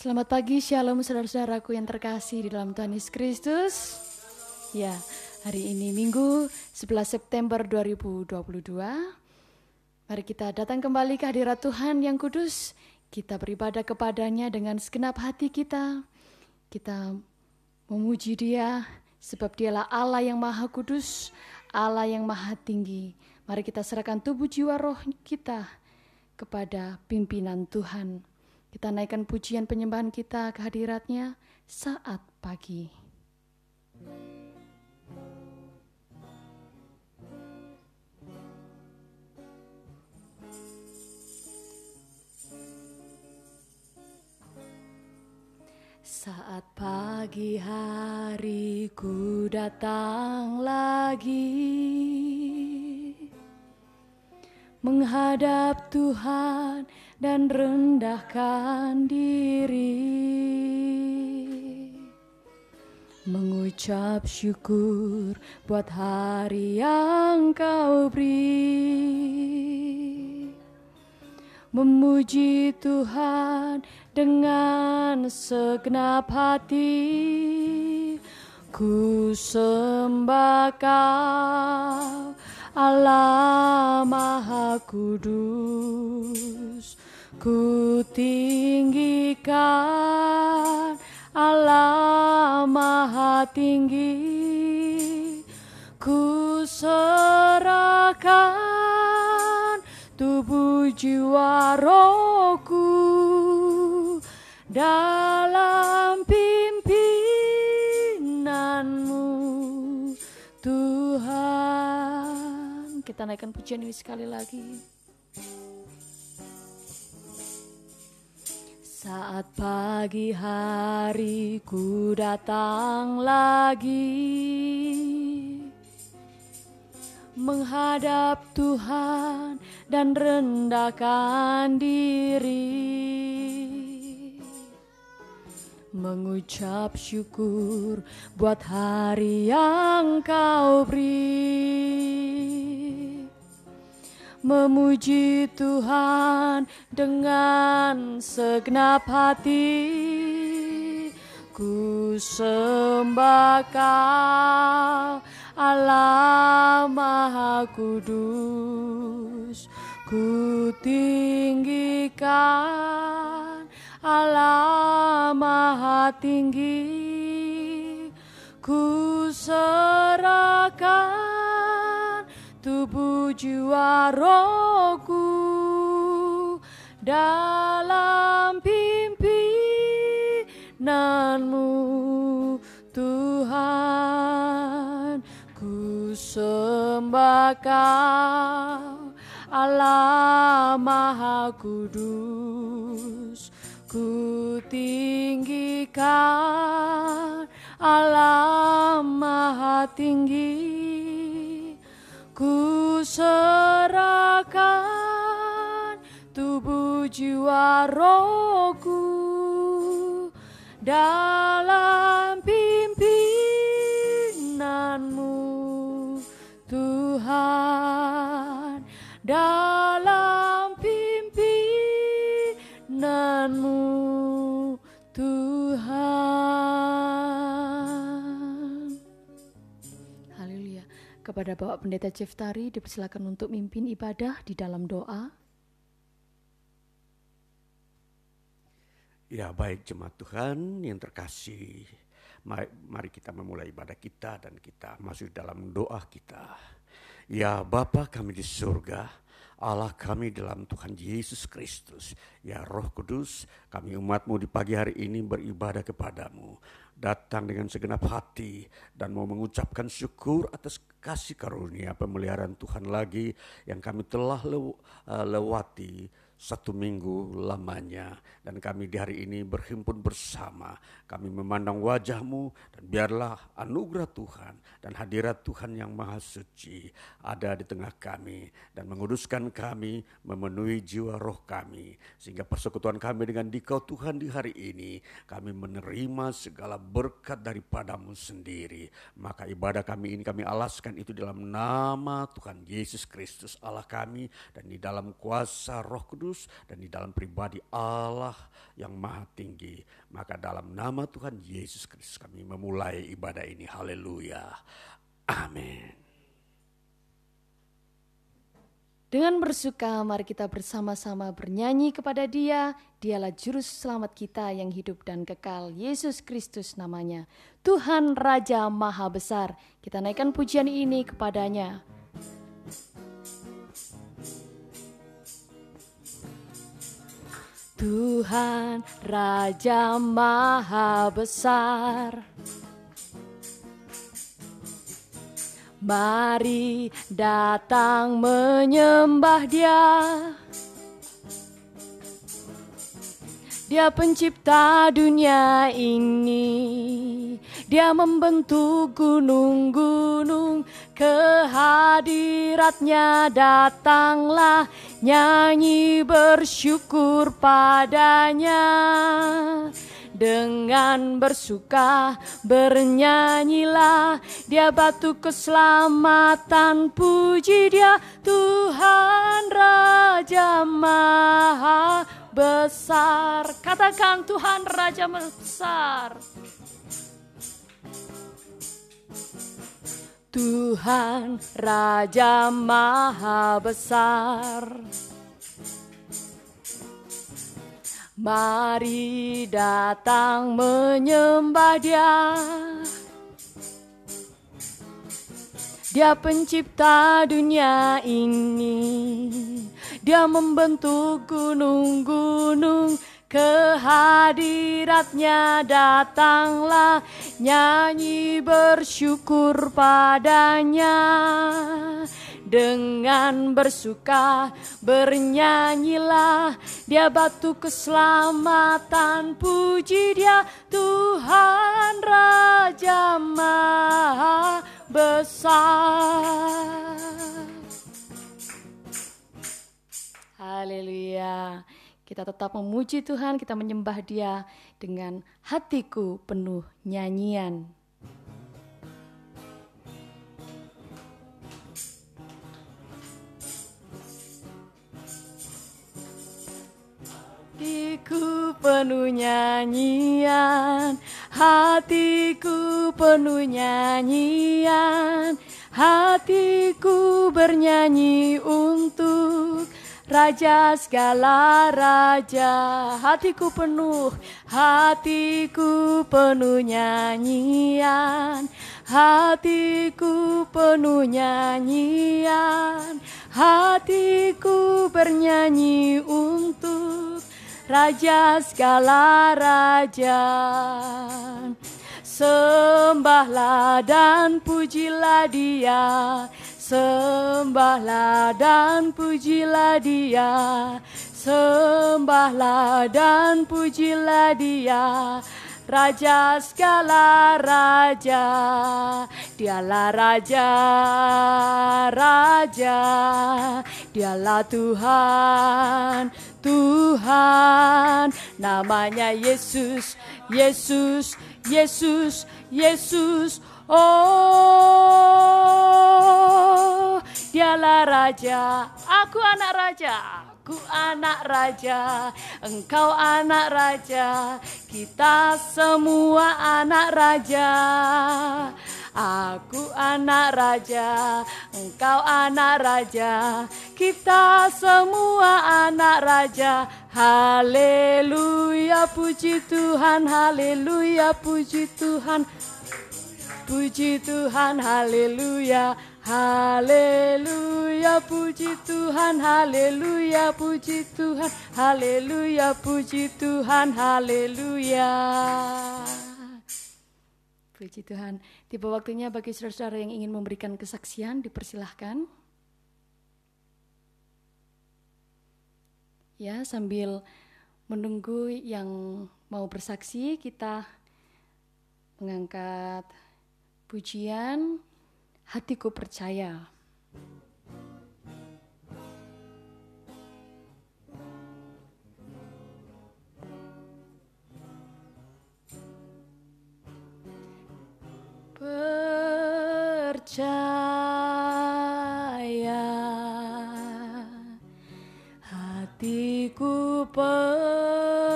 Selamat pagi, shalom saudara-saudaraku yang terkasih di dalam Tuhan Yesus Kristus. Ya, hari ini Minggu 11 September 2022. Mari kita datang kembali ke hadirat Tuhan yang kudus. Kita beribadah kepadanya dengan segenap hati kita. Kita memuji dia sebab dialah Allah yang maha kudus, Allah yang maha tinggi. Mari kita serahkan tubuh jiwa roh kita kepada pimpinan Tuhan. Kita naikkan pujian penyembahan kita ke hadiratnya saat pagi. Saat pagi hariku datang lagi menghadap Tuhan dan rendahkan diri. Mengucap syukur buat hari yang kau beri. Memuji Tuhan dengan segenap hati. Ku sembah kau Allah Maha Kudus Ku tinggikan. Allah Maha Tinggi Ku serahkan tubuh jiwa rohku dalam pimpinanmu kita naikkan pujian ini sekali lagi. Saat pagi hari ku datang lagi menghadap Tuhan dan rendahkan diri. Mengucap syukur buat hari yang kau beri memuji Tuhan dengan segenap hati. Ku sembah kau Allah Maha Kudus. Ku tinggikan Allah Maha Tinggi. Ku serahkan tubuh jiwa rohku dalam pimpinanmu Tuhan. Ku sembah kau Allah Maha Kudus. Ku tinggikan Allah Maha Tinggi Ku serahkan tubuh jiwa rohku dalam pimpinanmu Tuhan. Dalam Kepada Bapak Pendeta Ceftari dipersilakan untuk mimpin ibadah di dalam doa. Ya baik jemaat Tuhan yang terkasih. Mari kita memulai ibadah kita dan kita masuk dalam doa kita. Ya Bapa kami di surga, Allah kami dalam Tuhan Yesus Kristus. Ya Roh Kudus, kami umatmu di pagi hari ini beribadah kepadamu datang dengan segenap hati dan mau mengucapkan syukur atas kasih karunia pemeliharaan Tuhan lagi yang kami telah uh, lewati satu minggu lamanya. Dan kami di hari ini berhimpun bersama. Kami memandang wajahmu dan biarlah anugerah Tuhan dan hadirat Tuhan yang maha suci ada di tengah kami dan menguduskan kami memenuhi jiwa roh kami. Sehingga persekutuan kami dengan dikau Tuhan di hari ini kami menerima segala berkat daripadamu sendiri. Maka ibadah kami ini kami alaskan itu dalam nama Tuhan Yesus Kristus Allah kami. Dan di dalam kuasa roh kudus Kudus dan di dalam pribadi Allah yang maha tinggi. Maka dalam nama Tuhan Yesus Kristus kami memulai ibadah ini. Haleluya. Amin. Dengan bersuka, mari kita bersama-sama bernyanyi kepada Dia. Dialah Juru Selamat kita yang hidup dan kekal, Yesus Kristus namanya. Tuhan Raja Maha Besar. Kita naikkan pujian ini kepadanya. Tuhan Raja Maha Besar. Mari datang menyembah Dia. Dia pencipta dunia ini. Dia membentuk gunung-gunung. Kehadiratnya datanglah nyanyi bersyukur padanya. Dengan bersuka bernyanyilah dia batu keselamatan. Puji dia Tuhan Raja Maha Besar. Katakan Tuhan Raja Besar Tuhan Raja Maha Besar. Mari datang menyembah dia. Dia pencipta dunia ini. Dia membentuk gunung-gunung Kehadiratnya datanglah Nyanyi bersyukur padanya. Dengan bersuka bernyanyilah Dia batu keselamatan. Puji dia Tuhan Raja Maha Besar. Haleluya kita tetap memuji Tuhan, kita menyembah Dia dengan hatiku penuh nyanyian. Hatiku penuh nyanyian, hatiku penuh nyanyian, hatiku bernyanyi untuk Raja segala raja, hatiku penuh, hatiku penuh nyanyian, hatiku penuh nyanyian, hatiku bernyanyi untuk Raja segala raja. Sembahlah dan pujilah dia, sembahlah dan pujilah dia, sembahlah dan pujilah dia. Raja segala raja, dialah raja, raja, dialah Tuhan, Tuhan, namanya Yesus, Yesus, Yesus, Yesus. Oh, dialah raja, aku anak raja. Aku anak raja, engkau anak raja, kita semua anak raja. Aku anak raja, engkau anak raja, kita semua anak raja. Haleluya, puji Tuhan, haleluya, puji Tuhan. Puji Tuhan, haleluya. Haleluya. Puji Tuhan haleluya puji Tuhan haleluya puji Tuhan haleluya. Puji Tuhan. Tiba waktunya bagi saudara-saudara yang ingin memberikan kesaksian dipersilahkan. Ya sambil menunggu yang mau bersaksi kita mengangkat pujian hatiku percaya. Percaya hati hatiku percaya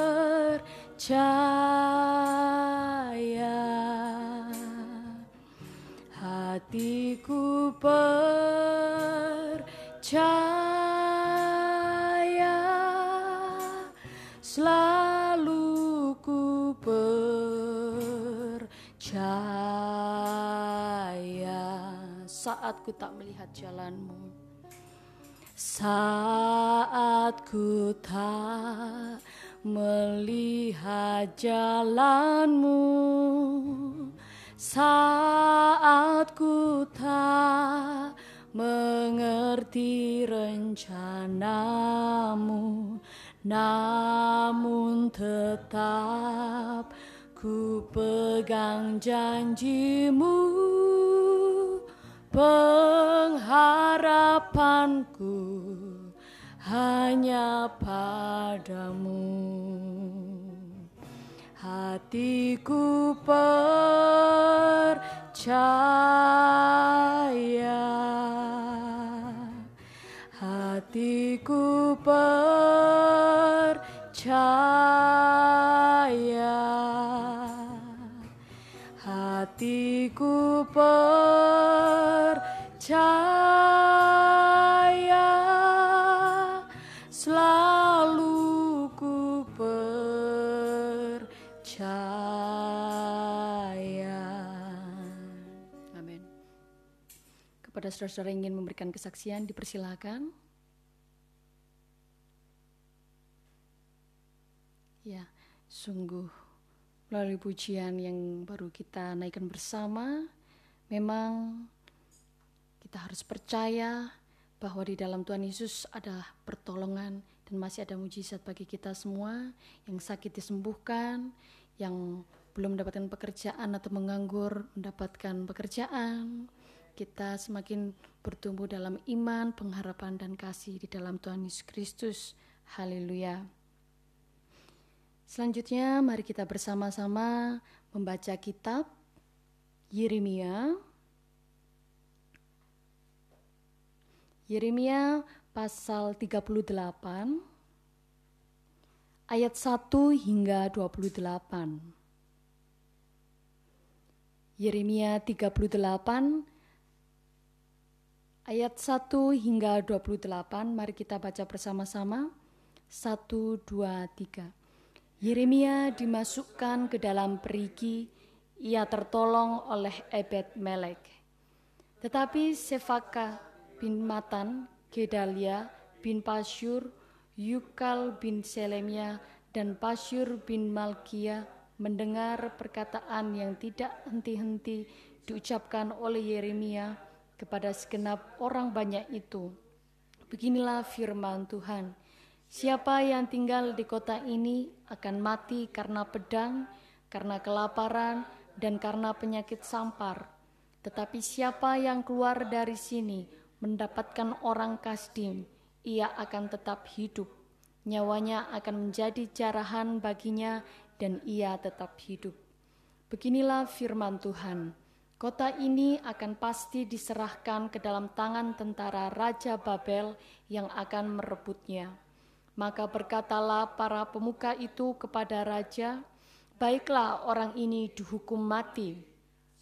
percaya selalu ku percaya. Saat ku tak melihat jalanmu saat ku tak melihat jalanmu Saat ku tak mengerti rencanamu Namun tetap ku pegang janjimu. Pengharapanku hanya padamu hatiku percaya hatiku percaya saudara-saudara ingin memberikan kesaksian dipersilakan ya sungguh melalui pujian yang baru kita naikkan bersama, memang kita harus percaya bahwa di dalam Tuhan Yesus ada pertolongan dan masih ada mujizat bagi kita semua yang sakit disembuhkan, yang belum mendapatkan pekerjaan atau menganggur mendapatkan pekerjaan. Kita semakin bertumbuh dalam iman, pengharapan, dan kasih di dalam Tuhan Yesus Kristus. Haleluya. Selanjutnya mari kita bersama-sama membaca kitab Yeremia. Yeremia pasal 38 ayat 1 hingga 28. Yeremia 38 ayat 1 hingga 28 mari kita baca bersama-sama 1 2 3 Yeremia dimasukkan ke dalam perigi, ia tertolong oleh Ebed Melek. Tetapi Sefaka bin Matan, Gedalia bin Pasyur, Yukal bin Selemia, dan Pasyur bin Malkia mendengar perkataan yang tidak henti-henti diucapkan oleh Yeremia kepada segenap orang banyak itu. Beginilah firman Tuhan, Siapa yang tinggal di kota ini akan mati karena pedang, karena kelaparan, dan karena penyakit sampar. Tetapi siapa yang keluar dari sini mendapatkan orang Kasdim, ia akan tetap hidup. Nyawanya akan menjadi jarahan baginya dan ia tetap hidup. Beginilah firman Tuhan. Kota ini akan pasti diserahkan ke dalam tangan tentara Raja Babel yang akan merebutnya maka berkatalah para pemuka itu kepada raja, "Baiklah, orang ini dihukum mati,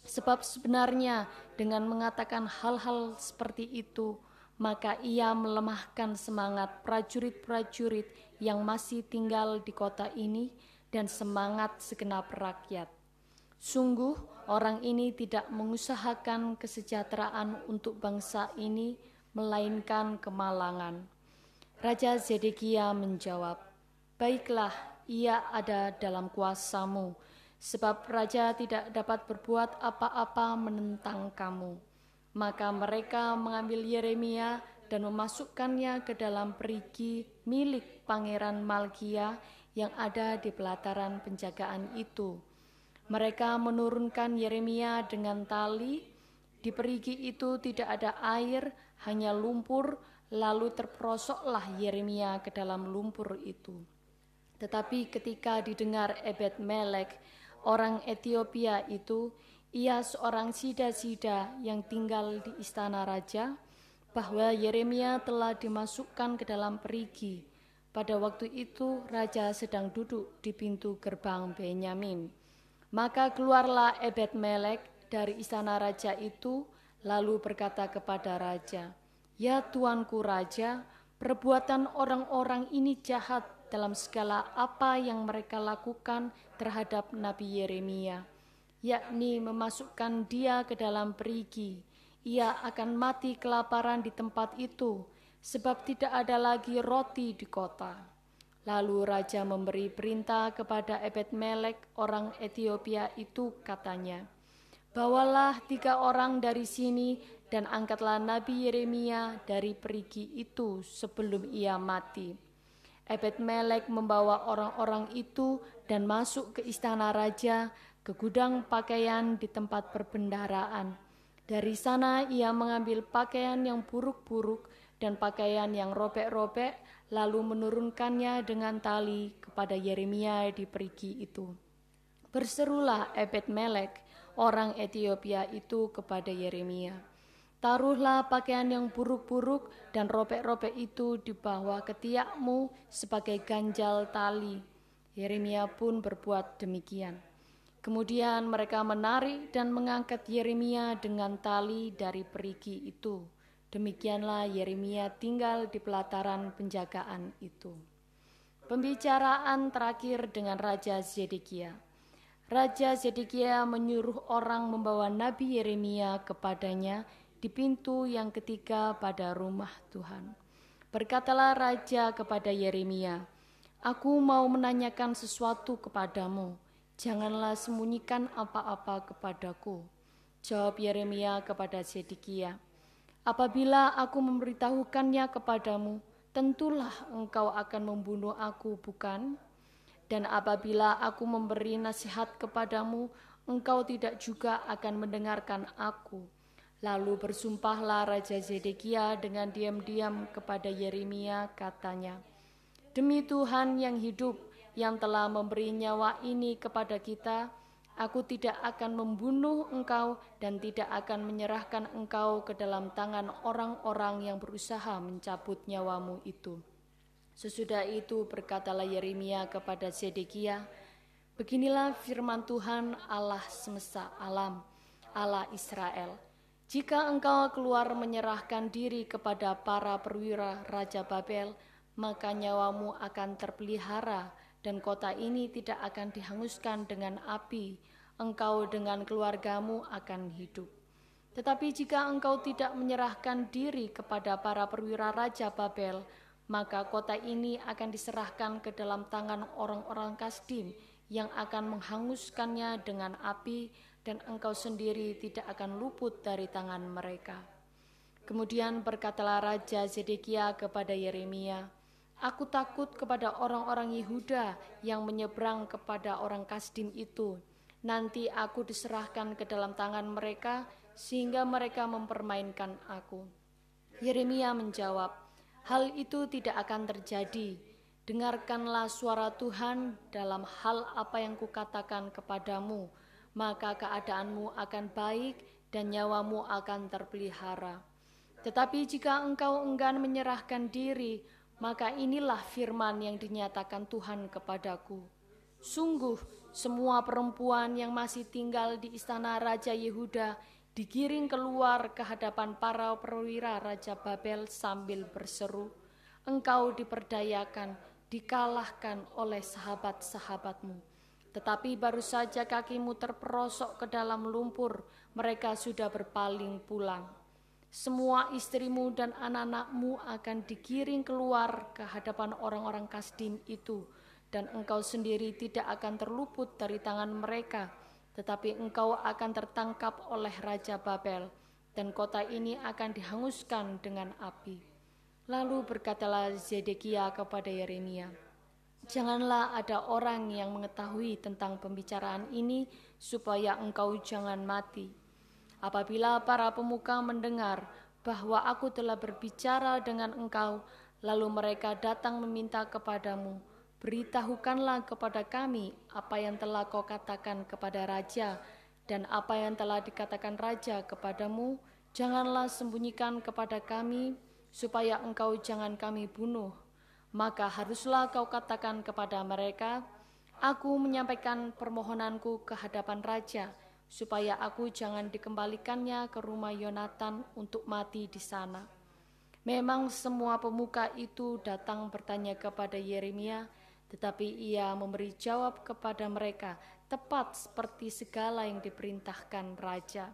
sebab sebenarnya dengan mengatakan hal-hal seperti itu, maka ia melemahkan semangat prajurit-prajurit yang masih tinggal di kota ini dan semangat segenap rakyat. Sungguh, orang ini tidak mengusahakan kesejahteraan untuk bangsa ini, melainkan kemalangan." Raja Zedekia menjawab, Baiklah, ia ada dalam kuasamu, sebab raja tidak dapat berbuat apa-apa menentang kamu. Maka mereka mengambil Yeremia dan memasukkannya ke dalam perigi milik Pangeran Malkia yang ada di pelataran penjagaan itu. Mereka menurunkan Yeremia dengan tali. Di perigi itu tidak ada air, hanya lumpur, Lalu terperosoklah Yeremia ke dalam lumpur itu. Tetapi ketika didengar Ebed Melek, orang Ethiopia itu, ia seorang sida-sida yang tinggal di istana raja, bahwa Yeremia telah dimasukkan ke dalam perigi. Pada waktu itu raja sedang duduk di pintu gerbang Benyamin. Maka keluarlah Ebed Melek dari istana raja itu, lalu berkata kepada raja, Ya tuanku raja, perbuatan orang-orang ini jahat dalam segala apa yang mereka lakukan terhadap Nabi Yeremia, yakni memasukkan dia ke dalam perigi. Ia akan mati kelaparan di tempat itu, sebab tidak ada lagi roti di kota. Lalu raja memberi perintah kepada Ebed Melek orang Ethiopia itu katanya, Bawalah tiga orang dari sini dan angkatlah Nabi Yeremia dari perigi itu sebelum ia mati. Ebed Melek membawa orang-orang itu dan masuk ke istana raja, ke gudang pakaian di tempat perbendaraan. Dari sana ia mengambil pakaian yang buruk-buruk dan pakaian yang robek-robek, lalu menurunkannya dengan tali kepada Yeremia di perigi itu. Berserulah Ebed Melek, orang Ethiopia itu kepada Yeremia. Taruhlah pakaian yang buruk-buruk dan robek-robek itu di bawah ketiakmu sebagai ganjal tali. Yeremia pun berbuat demikian. Kemudian mereka menarik dan mengangkat Yeremia dengan tali dari perigi itu. Demikianlah Yeremia tinggal di pelataran penjagaan itu. Pembicaraan terakhir dengan Raja Zedekia. Raja Zedekia menyuruh orang membawa Nabi Yeremia kepadanya di pintu yang ketiga pada rumah Tuhan. Berkatalah raja kepada Yeremia, "Aku mau menanyakan sesuatu kepadamu. Janganlah sembunyikan apa-apa kepadaku." Jawab Yeremia kepada Zedekia, Apabila aku memberitahukannya kepadamu, tentulah engkau akan membunuh aku, bukan? Dan apabila aku memberi nasihat kepadamu, engkau tidak juga akan mendengarkan aku. Lalu bersumpahlah Raja Zedekia dengan diam-diam kepada Yeremia, katanya, Demi Tuhan yang hidup, yang telah memberi nyawa ini kepada kita, Aku tidak akan membunuh engkau dan tidak akan menyerahkan engkau ke dalam tangan orang-orang yang berusaha mencabut nyawamu itu. Sesudah itu berkatalah Yeremia kepada Zedekia, Beginilah firman Tuhan Allah semesta alam, Allah Israel. Jika engkau keluar menyerahkan diri kepada para perwira Raja Babel, maka nyawamu akan terpelihara dan kota ini tidak akan dihanguskan dengan api, engkau dengan keluargamu akan hidup. Tetapi jika engkau tidak menyerahkan diri kepada para perwira Raja Babel, maka kota ini akan diserahkan ke dalam tangan orang-orang Kasdim yang akan menghanguskannya dengan api dan engkau sendiri tidak akan luput dari tangan mereka. Kemudian berkatalah Raja Zedekia kepada Yeremia, Aku takut kepada orang-orang Yehuda yang menyeberang kepada orang Kasdim itu. Nanti aku diserahkan ke dalam tangan mereka sehingga mereka mempermainkan aku. Yeremia menjawab, Hal itu tidak akan terjadi. Dengarkanlah suara Tuhan dalam hal apa yang kukatakan kepadamu, maka keadaanmu akan baik dan nyawamu akan terpelihara. Tetapi jika engkau enggan menyerahkan diri, maka inilah firman yang dinyatakan Tuhan kepadaku. Sungguh, semua perempuan yang masih tinggal di istana Raja Yehuda digiring keluar ke hadapan para perwira Raja Babel sambil berseru, Engkau diperdayakan, dikalahkan oleh sahabat-sahabatmu. Tetapi baru saja kakimu terperosok ke dalam lumpur, mereka sudah berpaling pulang semua istrimu dan anak-anakmu akan digiring keluar ke hadapan orang-orang Kasdim itu, dan engkau sendiri tidak akan terluput dari tangan mereka, tetapi engkau akan tertangkap oleh Raja Babel, dan kota ini akan dihanguskan dengan api. Lalu berkatalah Zedekia kepada Yeremia, Janganlah ada orang yang mengetahui tentang pembicaraan ini, supaya engkau jangan mati.' Apabila para pemuka mendengar bahwa aku telah berbicara dengan engkau, lalu mereka datang meminta kepadamu, beritahukanlah kepada kami apa yang telah kau katakan kepada raja dan apa yang telah dikatakan raja kepadamu, janganlah sembunyikan kepada kami supaya engkau jangan kami bunuh. maka haruslah kau katakan kepada mereka, Aku menyampaikan permohonanku ke hadapan raja, supaya aku jangan dikembalikannya ke rumah Yonatan untuk mati di sana. Memang semua pemuka itu datang bertanya kepada Yeremia, tetapi ia memberi jawab kepada mereka tepat seperti segala yang diperintahkan raja.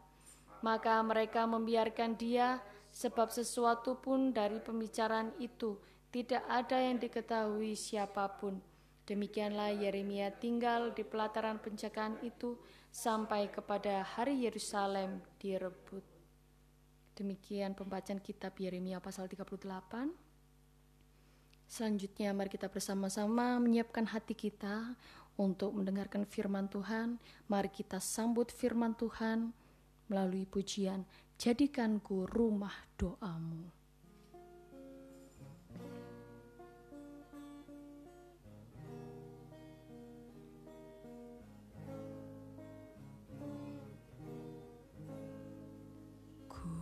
Maka mereka membiarkan dia, sebab sesuatu pun dari pembicaraan itu tidak ada yang diketahui siapa pun. Demikianlah Yeremia tinggal di pelataran penjagaan itu sampai kepada hari Yerusalem direbut. Demikian pembacaan kitab Yeremia pasal 38. Selanjutnya mari kita bersama-sama menyiapkan hati kita untuk mendengarkan firman Tuhan. Mari kita sambut firman Tuhan melalui pujian Jadikanku rumah doamu.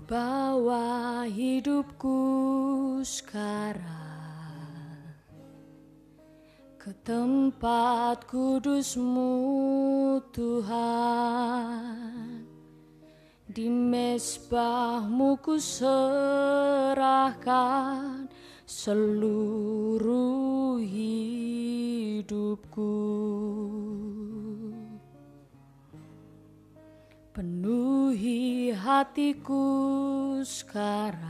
Bawa hidupku sekarang ke tempat kudusmu Tuhan. Di mesbahmu ku serahkan seluruh hidupku Penuhi hatiku sekarang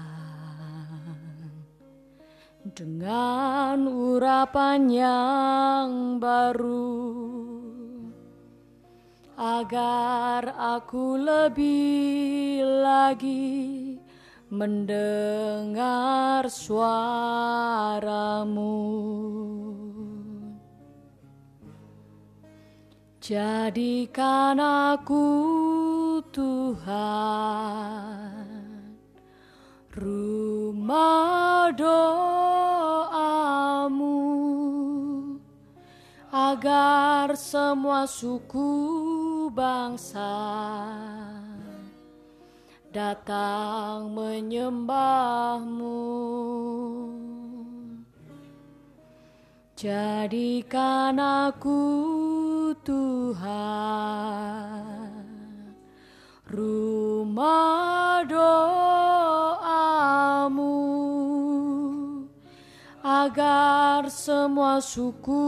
dengan urapan yang baru agar aku lebih lagi mendengar suaramu. Jadikan aku Tuhan rumah doamu agar semua suku bangsa datang menyembahmu. Jadikan aku Tuhan rumah doamu agar semua suku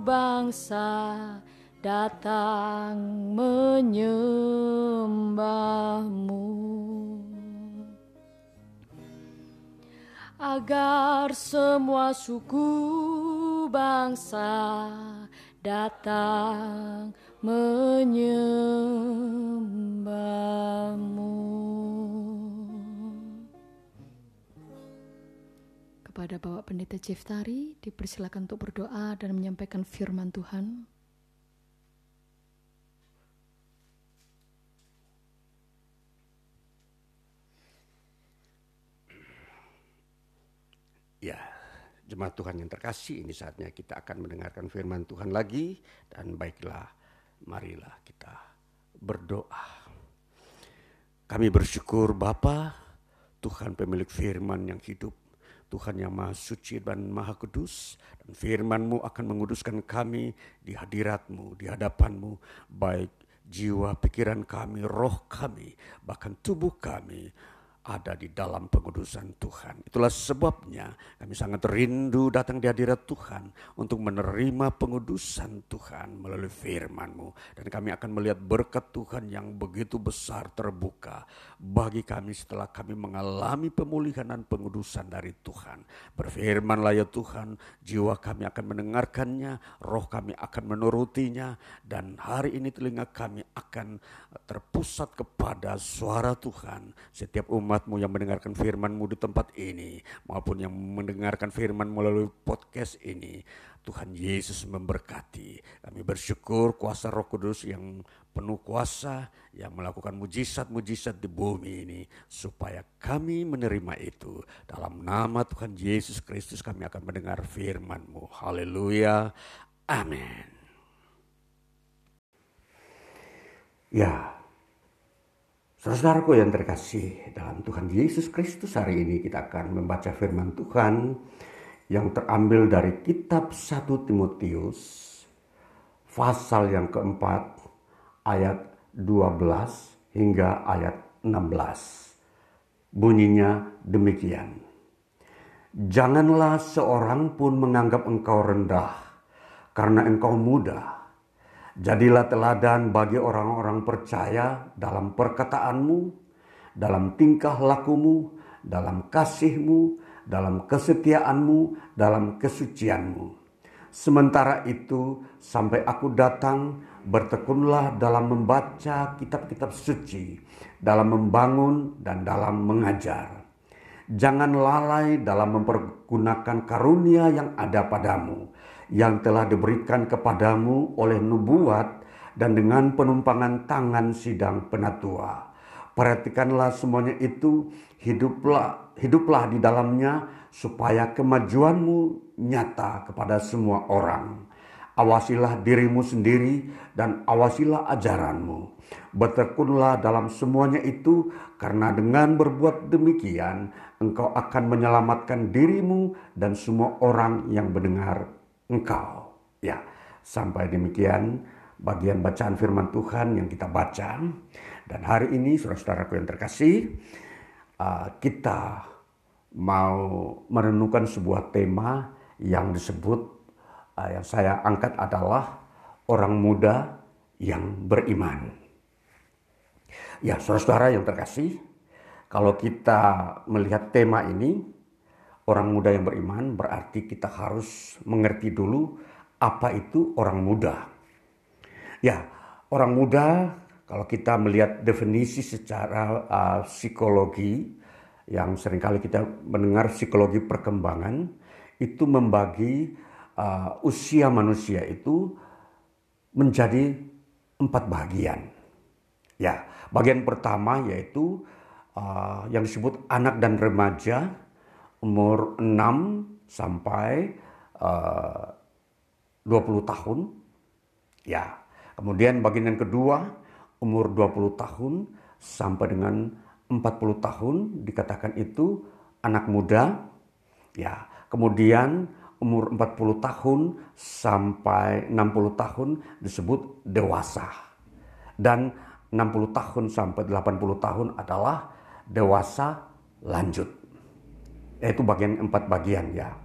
bangsa datang menyembahmu. Agar semua suku bangsa datang menyembahmu. Kepada Bapak Pendeta Jeftari dipersilakan untuk berdoa dan menyampaikan firman Tuhan. Ya, Jemaat Tuhan yang terkasih, ini saatnya kita akan mendengarkan firman Tuhan lagi. Dan baiklah, marilah kita berdoa. Kami bersyukur Bapa, Tuhan pemilik firman yang hidup, Tuhan yang maha suci dan maha kudus, dan firman-Mu akan menguduskan kami di hadirat-Mu, di hadapan-Mu, baik jiwa, pikiran kami, roh kami, bahkan tubuh kami, ada di dalam pengudusan Tuhan. Itulah sebabnya kami sangat rindu datang di hadirat Tuhan untuk menerima pengudusan Tuhan melalui firman-Mu. Dan kami akan melihat berkat Tuhan yang begitu besar terbuka bagi kami setelah kami mengalami pemulihan dan pengudusan dari Tuhan. Berfirmanlah ya Tuhan, jiwa kami akan mendengarkannya, roh kami akan menurutinya, dan hari ini telinga kami akan terpusat kepada suara Tuhan. Setiap umat umatmu yang mendengarkan firmanmu di tempat ini maupun yang mendengarkan firman melalui podcast ini. Tuhan Yesus memberkati. Kami bersyukur kuasa roh kudus yang penuh kuasa yang melakukan mujizat-mujizat di bumi ini supaya kami menerima itu. Dalam nama Tuhan Yesus Kristus kami akan mendengar firman-Mu. Haleluya. Amin. Ya, Saudaraku yang terkasih dalam Tuhan Yesus Kristus hari ini kita akan membaca firman Tuhan yang terambil dari kitab 1 Timotius pasal yang keempat ayat 12 hingga ayat 16. Bunyinya demikian. Janganlah seorang pun menganggap engkau rendah karena engkau muda. Jadilah teladan bagi orang-orang percaya dalam perkataanmu, dalam tingkah lakumu, dalam kasihmu, dalam kesetiaanmu, dalam kesucianmu. Sementara itu, sampai aku datang, bertekunlah dalam membaca kitab-kitab suci, dalam membangun dan dalam mengajar. Jangan lalai dalam mempergunakan karunia yang ada padamu, yang telah diberikan kepadamu oleh nubuat dan dengan penumpangan tangan sidang penatua. Perhatikanlah semuanya itu, hiduplah hiduplah di dalamnya supaya kemajuanmu nyata kepada semua orang. Awasilah dirimu sendiri dan awasilah ajaranmu. Bertekunlah dalam semuanya itu karena dengan berbuat demikian engkau akan menyelamatkan dirimu dan semua orang yang mendengar engkau. Ya, sampai demikian bagian bacaan firman Tuhan yang kita baca. Dan hari ini saudara-saudaraku yang terkasih, uh, kita mau merenungkan sebuah tema yang disebut uh, yang saya angkat adalah orang muda yang beriman. Ya, saudara-saudara yang terkasih, kalau kita melihat tema ini, orang muda yang beriman berarti kita harus mengerti dulu apa itu orang muda. Ya, orang muda kalau kita melihat definisi secara uh, psikologi yang sering kali kita mendengar psikologi perkembangan itu membagi uh, usia manusia itu menjadi empat bagian. Ya, bagian pertama yaitu uh, yang disebut anak dan remaja umur 6 sampai uh, 20 tahun. Ya. Kemudian bagian yang kedua umur 20 tahun sampai dengan 40 tahun dikatakan itu anak muda. Ya. Kemudian umur 40 tahun sampai 60 tahun disebut dewasa. Dan 60 tahun sampai 80 tahun adalah dewasa lanjut yaitu bagian empat bagian ya.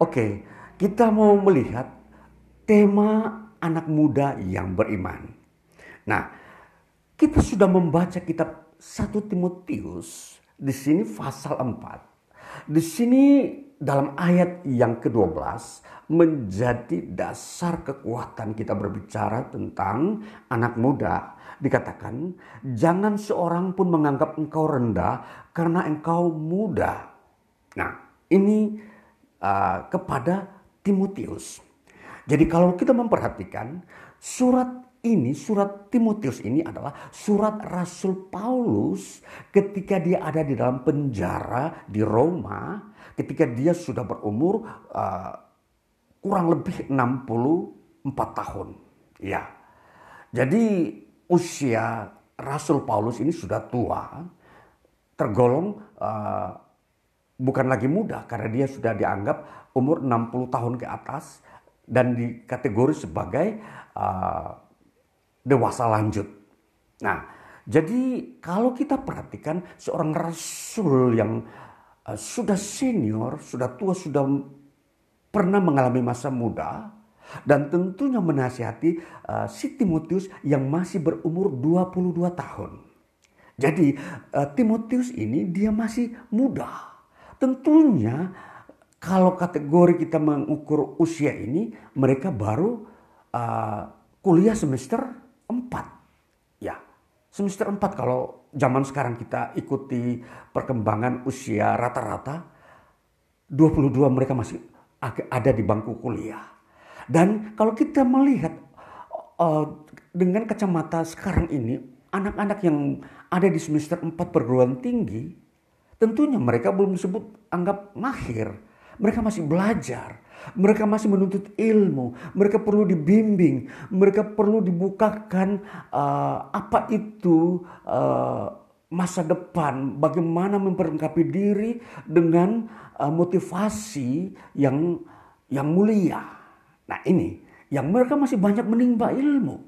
Oke, kita mau melihat tema anak muda yang beriman. Nah, kita sudah membaca kitab 1 Timotius di sini pasal 4. Di sini dalam ayat yang ke-12 menjadi dasar kekuatan kita berbicara tentang anak muda. Dikatakan, jangan seorang pun menganggap engkau rendah karena engkau muda Nah, ini uh, kepada Timotius. Jadi kalau kita memperhatikan surat ini, surat Timotius ini adalah surat Rasul Paulus ketika dia ada di dalam penjara di Roma, ketika dia sudah berumur uh, kurang lebih 64 tahun. Ya. Jadi usia Rasul Paulus ini sudah tua, tergolong uh, bukan lagi muda karena dia sudah dianggap umur 60 tahun ke atas dan dikategori sebagai uh, dewasa lanjut. Nah, jadi kalau kita perhatikan seorang rasul yang uh, sudah senior, sudah tua, sudah pernah mengalami masa muda dan tentunya menasihati uh, si Timotius yang masih berumur 22 tahun. Jadi uh, Timotius ini dia masih muda Tentunya kalau kategori kita mengukur usia ini, mereka baru uh, kuliah semester 4. Ya, semester 4 kalau zaman sekarang kita ikuti perkembangan usia rata-rata, 22 mereka masih ada di bangku kuliah. Dan kalau kita melihat uh, dengan kacamata sekarang ini, anak-anak yang ada di semester 4 perguruan tinggi, Tentunya mereka belum disebut anggap mahir. Mereka masih belajar. Mereka masih menuntut ilmu. Mereka perlu dibimbing. Mereka perlu dibukakan uh, apa itu uh, masa depan, bagaimana memperlengkapi diri dengan uh, motivasi yang yang mulia. Nah ini yang mereka masih banyak menimba ilmu.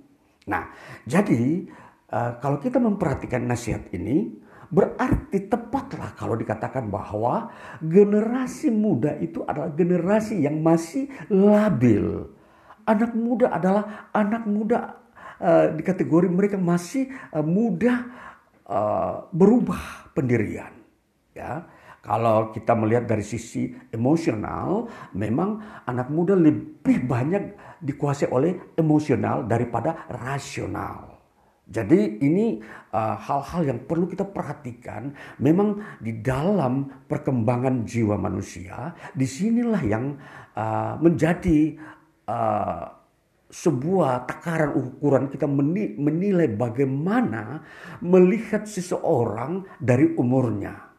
Nah jadi uh, kalau kita memperhatikan nasihat ini berarti tepatlah kalau dikatakan bahwa generasi muda itu adalah generasi yang masih labil. Anak muda adalah anak muda uh, di kategori mereka masih uh, muda uh, berubah pendirian. Ya, kalau kita melihat dari sisi emosional, memang anak muda lebih banyak dikuasai oleh emosional daripada rasional. Jadi ini uh, hal-hal uh, yang perlu kita perhatikan. Memang di dalam perkembangan jiwa manusia, di sinilah yang uh, menjadi uh, sebuah takaran ukuran kita menilai bagaimana melihat seseorang dari umurnya.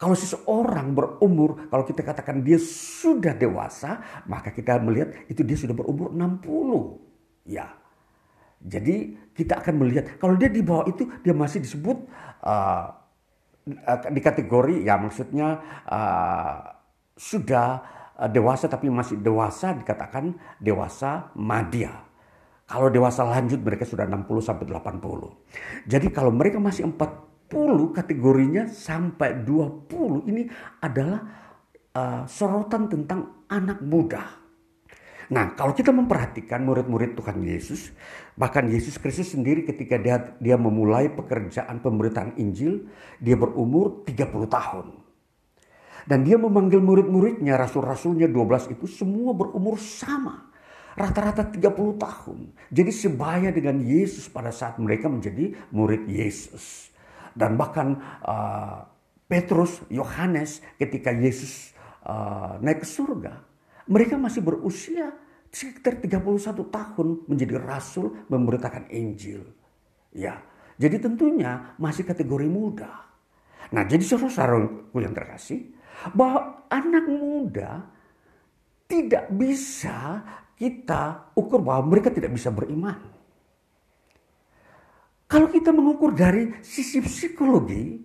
Kalau seseorang berumur, kalau kita katakan dia sudah dewasa, maka kita melihat itu dia sudah berumur 60. Ya. Jadi kita akan melihat kalau dia di bawah itu dia masih disebut uh, di kategori ya maksudnya uh, sudah uh, dewasa tapi masih dewasa dikatakan dewasa madya. Kalau dewasa lanjut mereka sudah 60 sampai 80. Jadi kalau mereka masih 40 kategorinya sampai 20 ini adalah uh, sorotan tentang anak muda. Nah, kalau kita memperhatikan murid-murid Tuhan Yesus, bahkan Yesus Kristus sendiri ketika dia dia memulai pekerjaan pemberitaan Injil, dia berumur 30 tahun. Dan dia memanggil murid-muridnya, rasul-rasulnya 12 itu semua berumur sama. Rata-rata 30 tahun. Jadi sebaya dengan Yesus pada saat mereka menjadi murid Yesus dan bahkan uh, Petrus, Yohanes ketika Yesus uh, naik ke surga, mereka masih berusia sekitar 31 tahun menjadi rasul memberitakan Injil. Ya, jadi tentunya masih kategori muda. Nah, jadi saudara-saudaraku yang terkasih, bahwa anak muda tidak bisa kita ukur bahwa mereka tidak bisa beriman. Kalau kita mengukur dari sisi psikologi,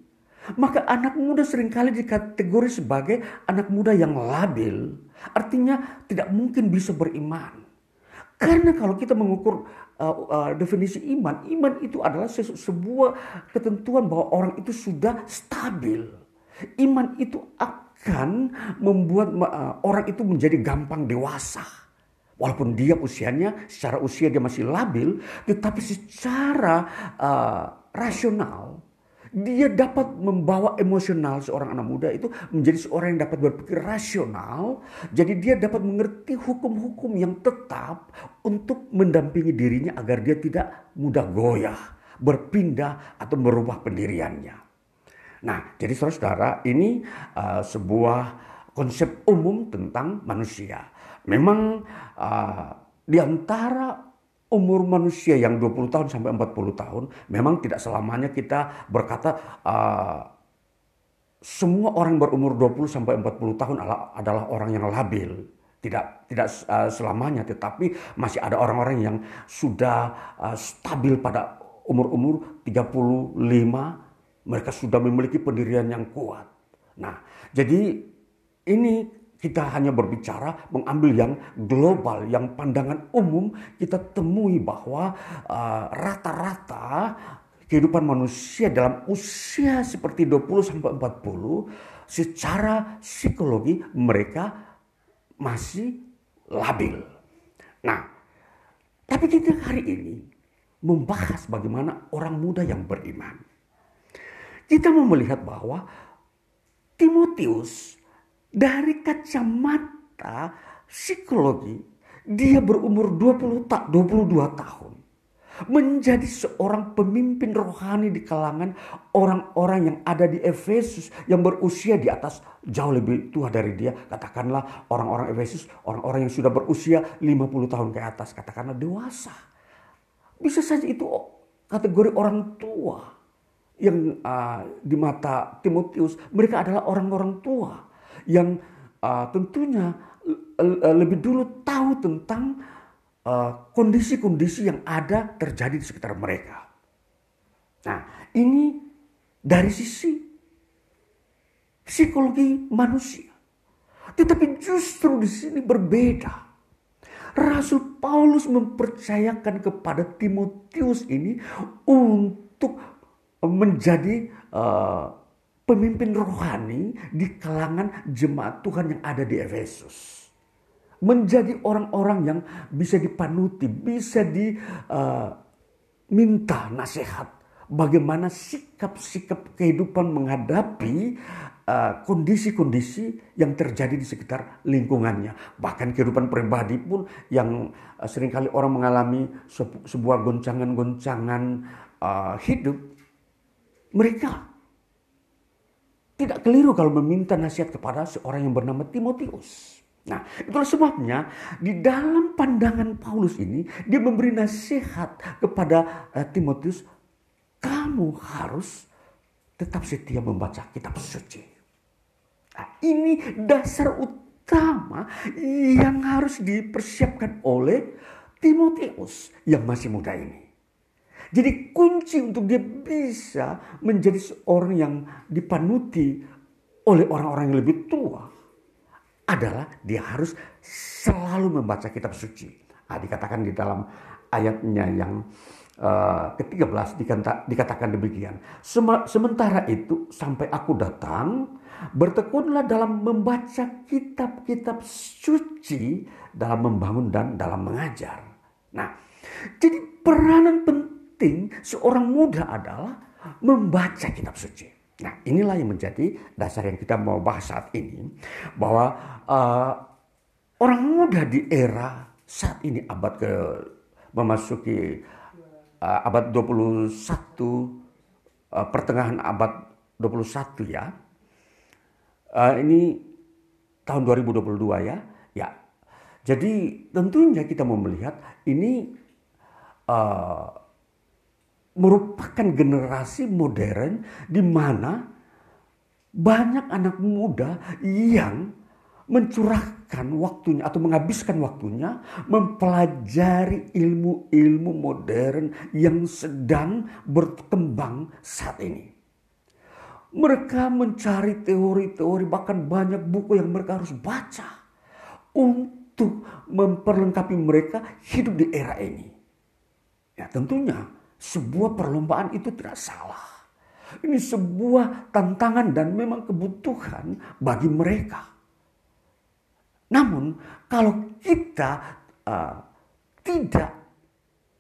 maka anak muda sering kali dikategori sebagai anak muda yang labil. Artinya tidak mungkin bisa beriman. Karena kalau kita mengukur uh, uh, definisi iman, iman itu adalah sebuah ketentuan bahwa orang itu sudah stabil. Iman itu akan membuat uh, orang itu menjadi gampang dewasa. Walaupun dia usianya, secara usia dia masih labil, tetapi secara uh, rasional, dia dapat membawa emosional seorang anak muda itu menjadi seorang yang dapat berpikir rasional. Jadi dia dapat mengerti hukum-hukum yang tetap untuk mendampingi dirinya agar dia tidak mudah goyah, berpindah atau merubah pendiriannya. Nah, jadi saudara-saudara ini uh, sebuah konsep umum tentang manusia. Memang uh, di antara umur manusia yang 20 tahun sampai 40 tahun memang tidak selamanya kita berkata uh, semua orang berumur 20 sampai 40 tahun adalah, orang yang labil. Tidak tidak uh, selamanya tetapi masih ada orang-orang yang sudah uh, stabil pada umur-umur 35 mereka sudah memiliki pendirian yang kuat. Nah, jadi ini kita hanya berbicara mengambil yang global, yang pandangan umum kita temui bahwa uh, rata-rata uh, kehidupan manusia dalam usia seperti 20 sampai 40 secara psikologi mereka masih labil. Nah, tapi kita hari ini membahas bagaimana orang muda yang beriman. Kita mau melihat bahwa Timotius dari kacamata psikologi, dia berumur 20 tak 22 tahun. Menjadi seorang pemimpin rohani di kalangan orang-orang yang ada di Efesus yang berusia di atas jauh lebih tua dari dia. Katakanlah orang-orang Efesus, orang-orang yang sudah berusia 50 tahun ke atas, katakanlah dewasa. Bisa saja itu kategori orang tua yang uh, di mata Timotius mereka adalah orang-orang tua yang uh, tentunya uh, lebih dulu tahu tentang uh, kondisi-kondisi uh, yang ada terjadi di sekitar mereka. Nah, ini dari sisi psikologi manusia. Tetapi justru di sini berbeda. Rasul Paulus mempercayakan kepada Timotius ini untuk menjadi uh, pemimpin rohani di kalangan jemaat Tuhan yang ada di Efesus. Menjadi orang-orang yang bisa dipanuti, bisa diminta uh, nasihat. Bagaimana sikap-sikap kehidupan menghadapi uh, kondisi-kondisi uh, yang terjadi di sekitar lingkungannya. Bahkan kehidupan pribadi pun yang uh, sering kali orang mengalami sebuah goncangan-goncangan uh, hidup. Mereka tidak keliru kalau meminta nasihat kepada seorang yang bernama Timotius. Nah, itulah sebabnya di dalam pandangan Paulus ini dia memberi nasihat kepada uh, Timotius, kamu harus tetap setia membaca kitab suci. Nah, ini dasar utama yang harus dipersiapkan oleh Timotius yang masih muda ini. Jadi kunci untuk dia bisa menjadi seorang yang dipanuti oleh orang-orang yang lebih tua adalah dia harus selalu membaca kitab suci. Nah, dikatakan di dalam ayatnya yang uh, ke-13 dikatakan demikian. Sementara itu sampai aku datang, bertekunlah dalam membaca kitab-kitab suci dalam membangun dan dalam mengajar. Nah, jadi peranan penting penting seorang muda adalah membaca kitab suci. Nah inilah yang menjadi dasar yang kita mau bahas saat ini. Bahwa uh, orang muda di era saat ini abad ke memasuki uh, abad 21 uh, pertengahan abad 21 ya. Uh, ini tahun 2022 ya. Ya. Jadi tentunya kita mau melihat ini uh, merupakan generasi modern di mana banyak anak muda yang mencurahkan waktunya atau menghabiskan waktunya mempelajari ilmu-ilmu modern yang sedang berkembang saat ini. Mereka mencari teori-teori bahkan banyak buku yang mereka harus baca untuk memperlengkapi mereka hidup di era ini. Ya tentunya sebuah perlombaan itu tidak salah. Ini sebuah tantangan dan memang kebutuhan bagi mereka. Namun kalau kita uh, tidak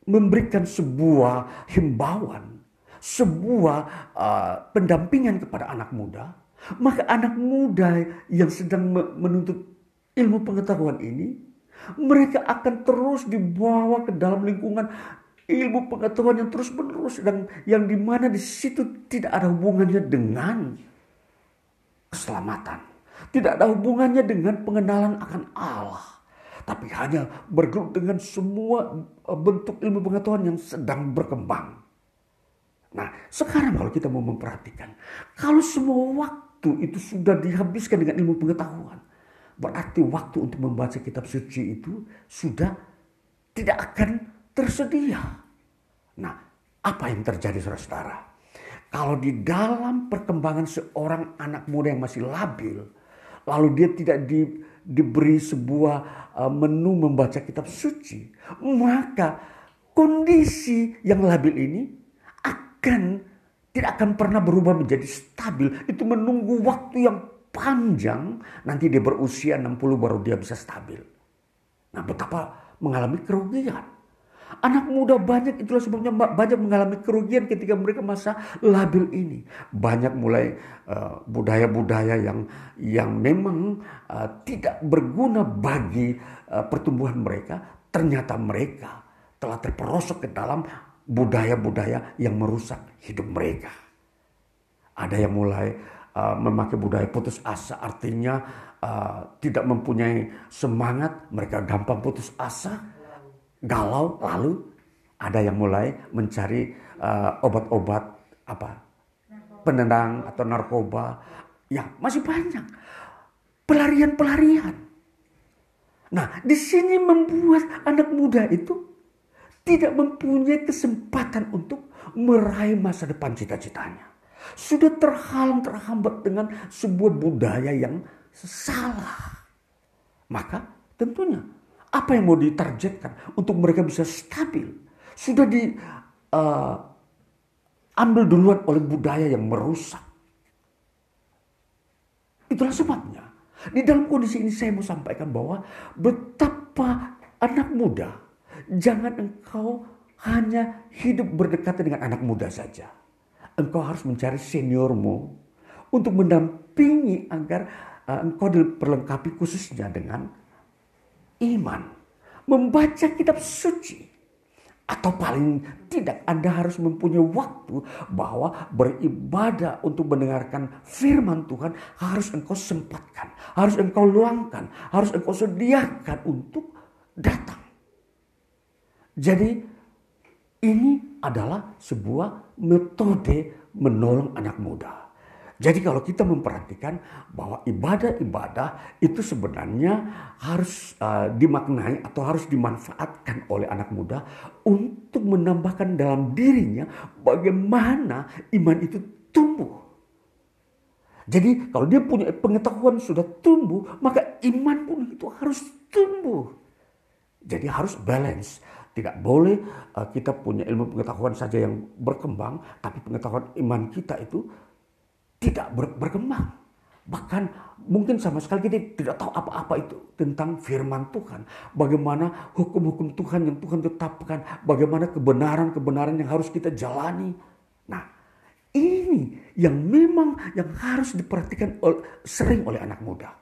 memberikan sebuah himbauan, sebuah uh, pendampingan kepada anak muda, maka anak muda yang sedang menuntut ilmu pengetahuan ini, mereka akan terus dibawa ke dalam lingkungan ilmu pengetahuan yang terus menerus dan yang di mana di situ tidak ada hubungannya dengan keselamatan, tidak ada hubungannya dengan pengenalan akan Allah, tapi hanya bergelut dengan semua eh, bentuk ilmu pengetahuan yang sedang berkembang. Nah, sekarang kalau kita mau memperhatikan, kalau semua waktu itu sudah dihabiskan dengan ilmu pengetahuan, berarti waktu untuk membaca kitab suci itu sudah tidak akan tersedia. Nah, apa yang terjadi saudara-saudara? Kalau di dalam perkembangan seorang anak muda yang masih labil, lalu dia tidak di, diberi sebuah uh, menu membaca kitab suci, maka kondisi yang labil ini akan tidak akan pernah berubah menjadi stabil. Itu menunggu waktu yang panjang, nanti dia berusia 60 baru dia bisa stabil. Nah, betapa mengalami kerugian. Anak muda banyak itulah sebabnya banyak mengalami kerugian ketika mereka masa labil ini. Banyak mulai eh, budaya-budaya uh, yang yang memang uh, tidak berguna bagi uh, pertumbuhan mereka, ternyata mereka telah terperosok ke dalam budaya-budaya yang merusak hidup mereka. Ada yang mulai uh, memakai budaya putus asa, artinya uh, tidak mempunyai semangat, mereka gampang putus asa galau lalu ada yang mulai mencari uh, obat-obat apa? Penenang atau narkoba. Ya masih banyak. Pelarian-pelarian. Nah di sini membuat anak muda itu tidak mempunyai kesempatan untuk meraih masa depan cita-citanya. Sudah terhalang terhambat dengan sebuah budaya yang salah. Maka tentunya apa yang mau ditargetkan untuk mereka bisa stabil sudah di uh, ambil duluan oleh budaya yang merusak. Itulah sebabnya di dalam kondisi ini saya mau sampaikan bahwa betapa anak muda jangan engkau hanya hidup berdekatan dengan anak muda saja. Engkau harus mencari seniormu untuk mendampingi agar uh, engkau diperlengkapi khususnya dengan iman. Membaca kitab suci. Atau paling tidak Anda harus mempunyai waktu bahwa beribadah untuk mendengarkan firman Tuhan harus engkau sempatkan. Harus engkau luangkan. Harus engkau sediakan untuk datang. Jadi ini adalah sebuah metode menolong anak muda. Jadi kalau kita memperhatikan bahwa ibadah-ibadah itu sebenarnya harus uh, dimaknai atau harus dimanfaatkan oleh anak muda untuk menambahkan dalam dirinya bagaimana iman itu tumbuh. Jadi kalau dia punya pengetahuan sudah tumbuh, maka iman pun itu harus tumbuh. Jadi harus balance. Tidak boleh uh, kita punya ilmu pengetahuan saja yang berkembang, tapi pengetahuan iman kita itu tidak ber berkembang. Bahkan mungkin sama sekali kita tidak tahu apa-apa itu tentang firman Tuhan. Bagaimana hukum-hukum Tuhan yang Tuhan tetapkan. Bagaimana kebenaran-kebenaran yang harus kita jalani. Nah ini yang memang yang harus diperhatikan sering oleh anak muda.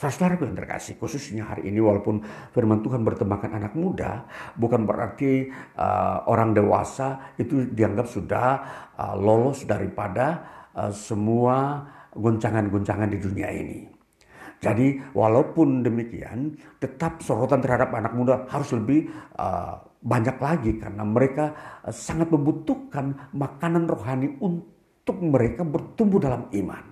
Saudara yang terkasih, khususnya hari ini walaupun firman Tuhan bertemakan anak muda, bukan berarti uh, orang dewasa itu dianggap sudah uh, lolos daripada semua goncangan-goncangan di dunia ini. Jadi walaupun demikian, tetap sorotan terhadap anak muda harus lebih uh, banyak lagi karena mereka uh, sangat membutuhkan makanan rohani untuk mereka bertumbuh dalam iman.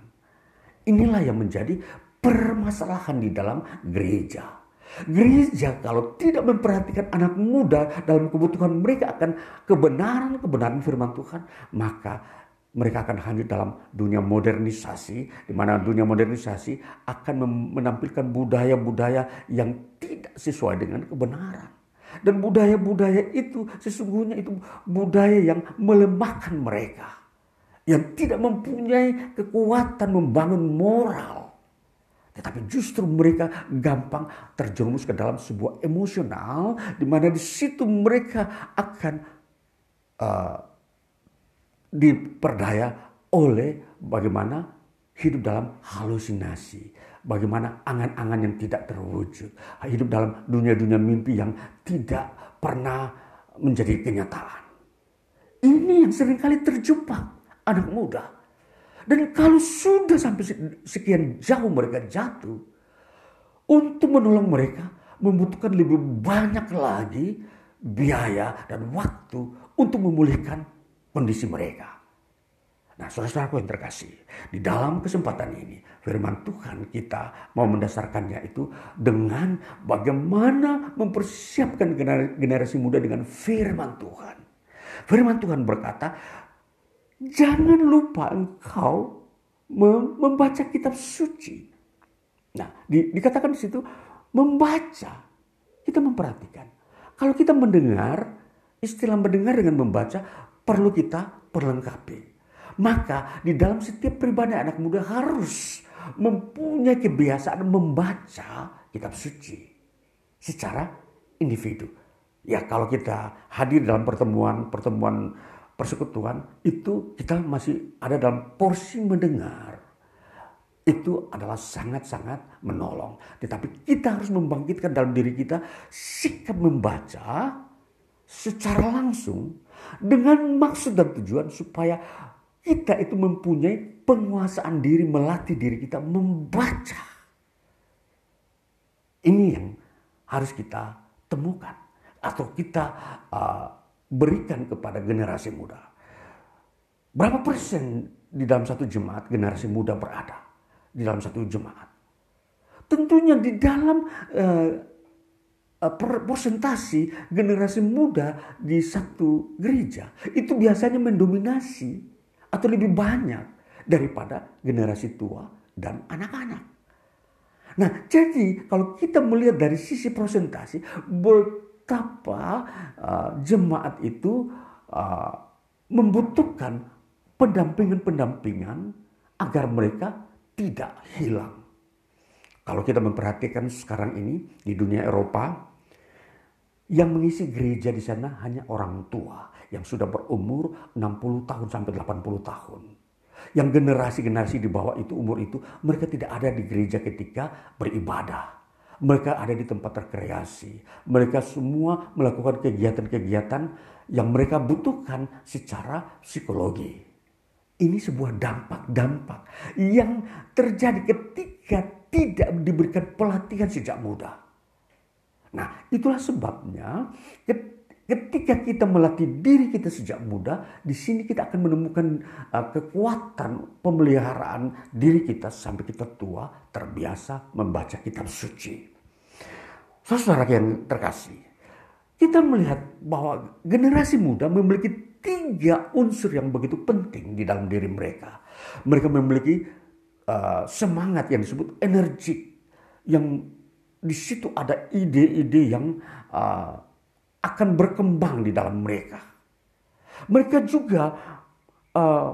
Inilah yang menjadi permasalahan di dalam gereja. Gereja kalau tidak memperhatikan anak muda dalam kebutuhan mereka akan kebenaran-kebenaran firman Tuhan, maka mereka akan hanyut dalam dunia modernisasi, di mana dunia modernisasi akan menampilkan budaya-budaya yang tidak sesuai dengan kebenaran. Dan budaya-budaya itu sesungguhnya itu budaya yang melemahkan mereka. Yang tidak mempunyai kekuatan membangun moral. Tetapi justru mereka gampang terjerumus ke dalam sebuah emosional di mana di situ mereka akan uh, diperdaya oleh bagaimana hidup dalam halusinasi. Bagaimana angan-angan yang tidak terwujud. Hidup dalam dunia-dunia mimpi yang tidak pernah menjadi kenyataan. Ini yang sering kali terjebak anak muda. Dan kalau sudah sampai sekian jauh mereka jatuh, untuk menolong mereka membutuhkan lebih banyak lagi biaya dan waktu untuk memulihkan kondisi mereka. Nah, saudara-saudaraku yang terkasih, di dalam kesempatan ini, firman Tuhan kita mau mendasarkannya itu dengan bagaimana mempersiapkan generasi muda dengan firman Tuhan. Firman Tuhan berkata, jangan lupa engkau membaca kitab suci. Nah, di, dikatakan di situ membaca. Kita memperhatikan. Kalau kita mendengar, istilah mendengar dengan membaca perlu kita perlengkapi. Maka di dalam setiap pribadi anak muda harus mempunyai kebiasaan membaca kitab suci secara individu. Ya kalau kita hadir dalam pertemuan-pertemuan persekutuan itu kita masih ada dalam porsi mendengar. Itu adalah sangat-sangat menolong. Tetapi kita harus membangkitkan dalam diri kita sikap membaca secara langsung dengan maksud dan tujuan supaya kita itu mempunyai penguasaan diri, melatih diri kita membaca. Ini yang harus kita temukan atau kita uh, berikan kepada generasi muda. Berapa persen di dalam satu jemaat generasi muda berada di dalam satu jemaat? Tentunya di dalam uh, Eh, persentasi generasi muda di satu gereja itu biasanya mendominasi atau lebih banyak daripada generasi tua dan anak-anak. Nah, jadi kalau kita melihat dari sisi presentasi, betapa uh, jemaat itu uh, membutuhkan pendampingan-pendampingan agar mereka tidak hilang. Kalau kita memperhatikan sekarang ini di dunia Eropa, yang mengisi gereja di sana hanya orang tua yang sudah berumur 60 tahun sampai 80 tahun. Yang generasi-generasi di bawah itu umur itu mereka tidak ada di gereja ketika beribadah. Mereka ada di tempat rekreasi. Mereka semua melakukan kegiatan-kegiatan yang mereka butuhkan secara psikologi. Ini sebuah dampak-dampak yang terjadi ketika tidak diberikan pelatihan sejak muda. Nah, itulah sebabnya Ketika kita melatih diri kita sejak muda, di sini kita akan menemukan uh, kekuatan pemeliharaan diri kita sampai kita tua terbiasa membaca kitab suci. Saudara yang terkasih, kita melihat bahwa generasi muda memiliki tiga unsur yang begitu penting di dalam diri mereka. Mereka memiliki uh, semangat yang disebut energi, yang di situ ada ide-ide yang uh, akan berkembang di dalam mereka. Mereka juga uh,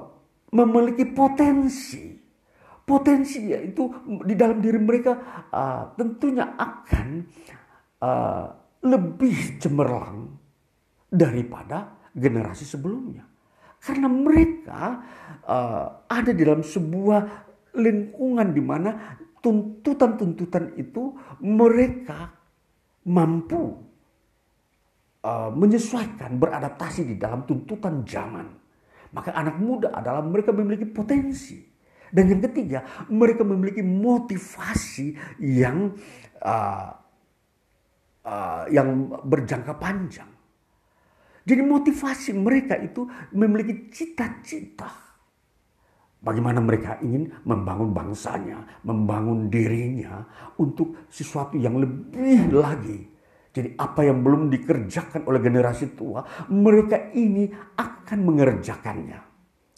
memiliki potensi. Potensi yaitu di dalam diri mereka uh, tentunya akan uh, lebih cemerlang daripada generasi sebelumnya. Karena mereka uh, ada di dalam sebuah lingkungan di mana tuntutan-tuntutan itu mereka mampu uh, menyesuaikan, beradaptasi di dalam tuntutan zaman. Maka anak muda adalah mereka memiliki potensi. Dan yang ketiga, mereka memiliki motivasi yang uh, uh, yang berjangka panjang. Jadi motivasi mereka itu memiliki cita-cita. Bagaimana mereka ingin membangun bangsanya, membangun dirinya untuk sesuatu yang lebih lagi jadi apa yang belum dikerjakan oleh generasi tua, mereka ini akan mengerjakannya.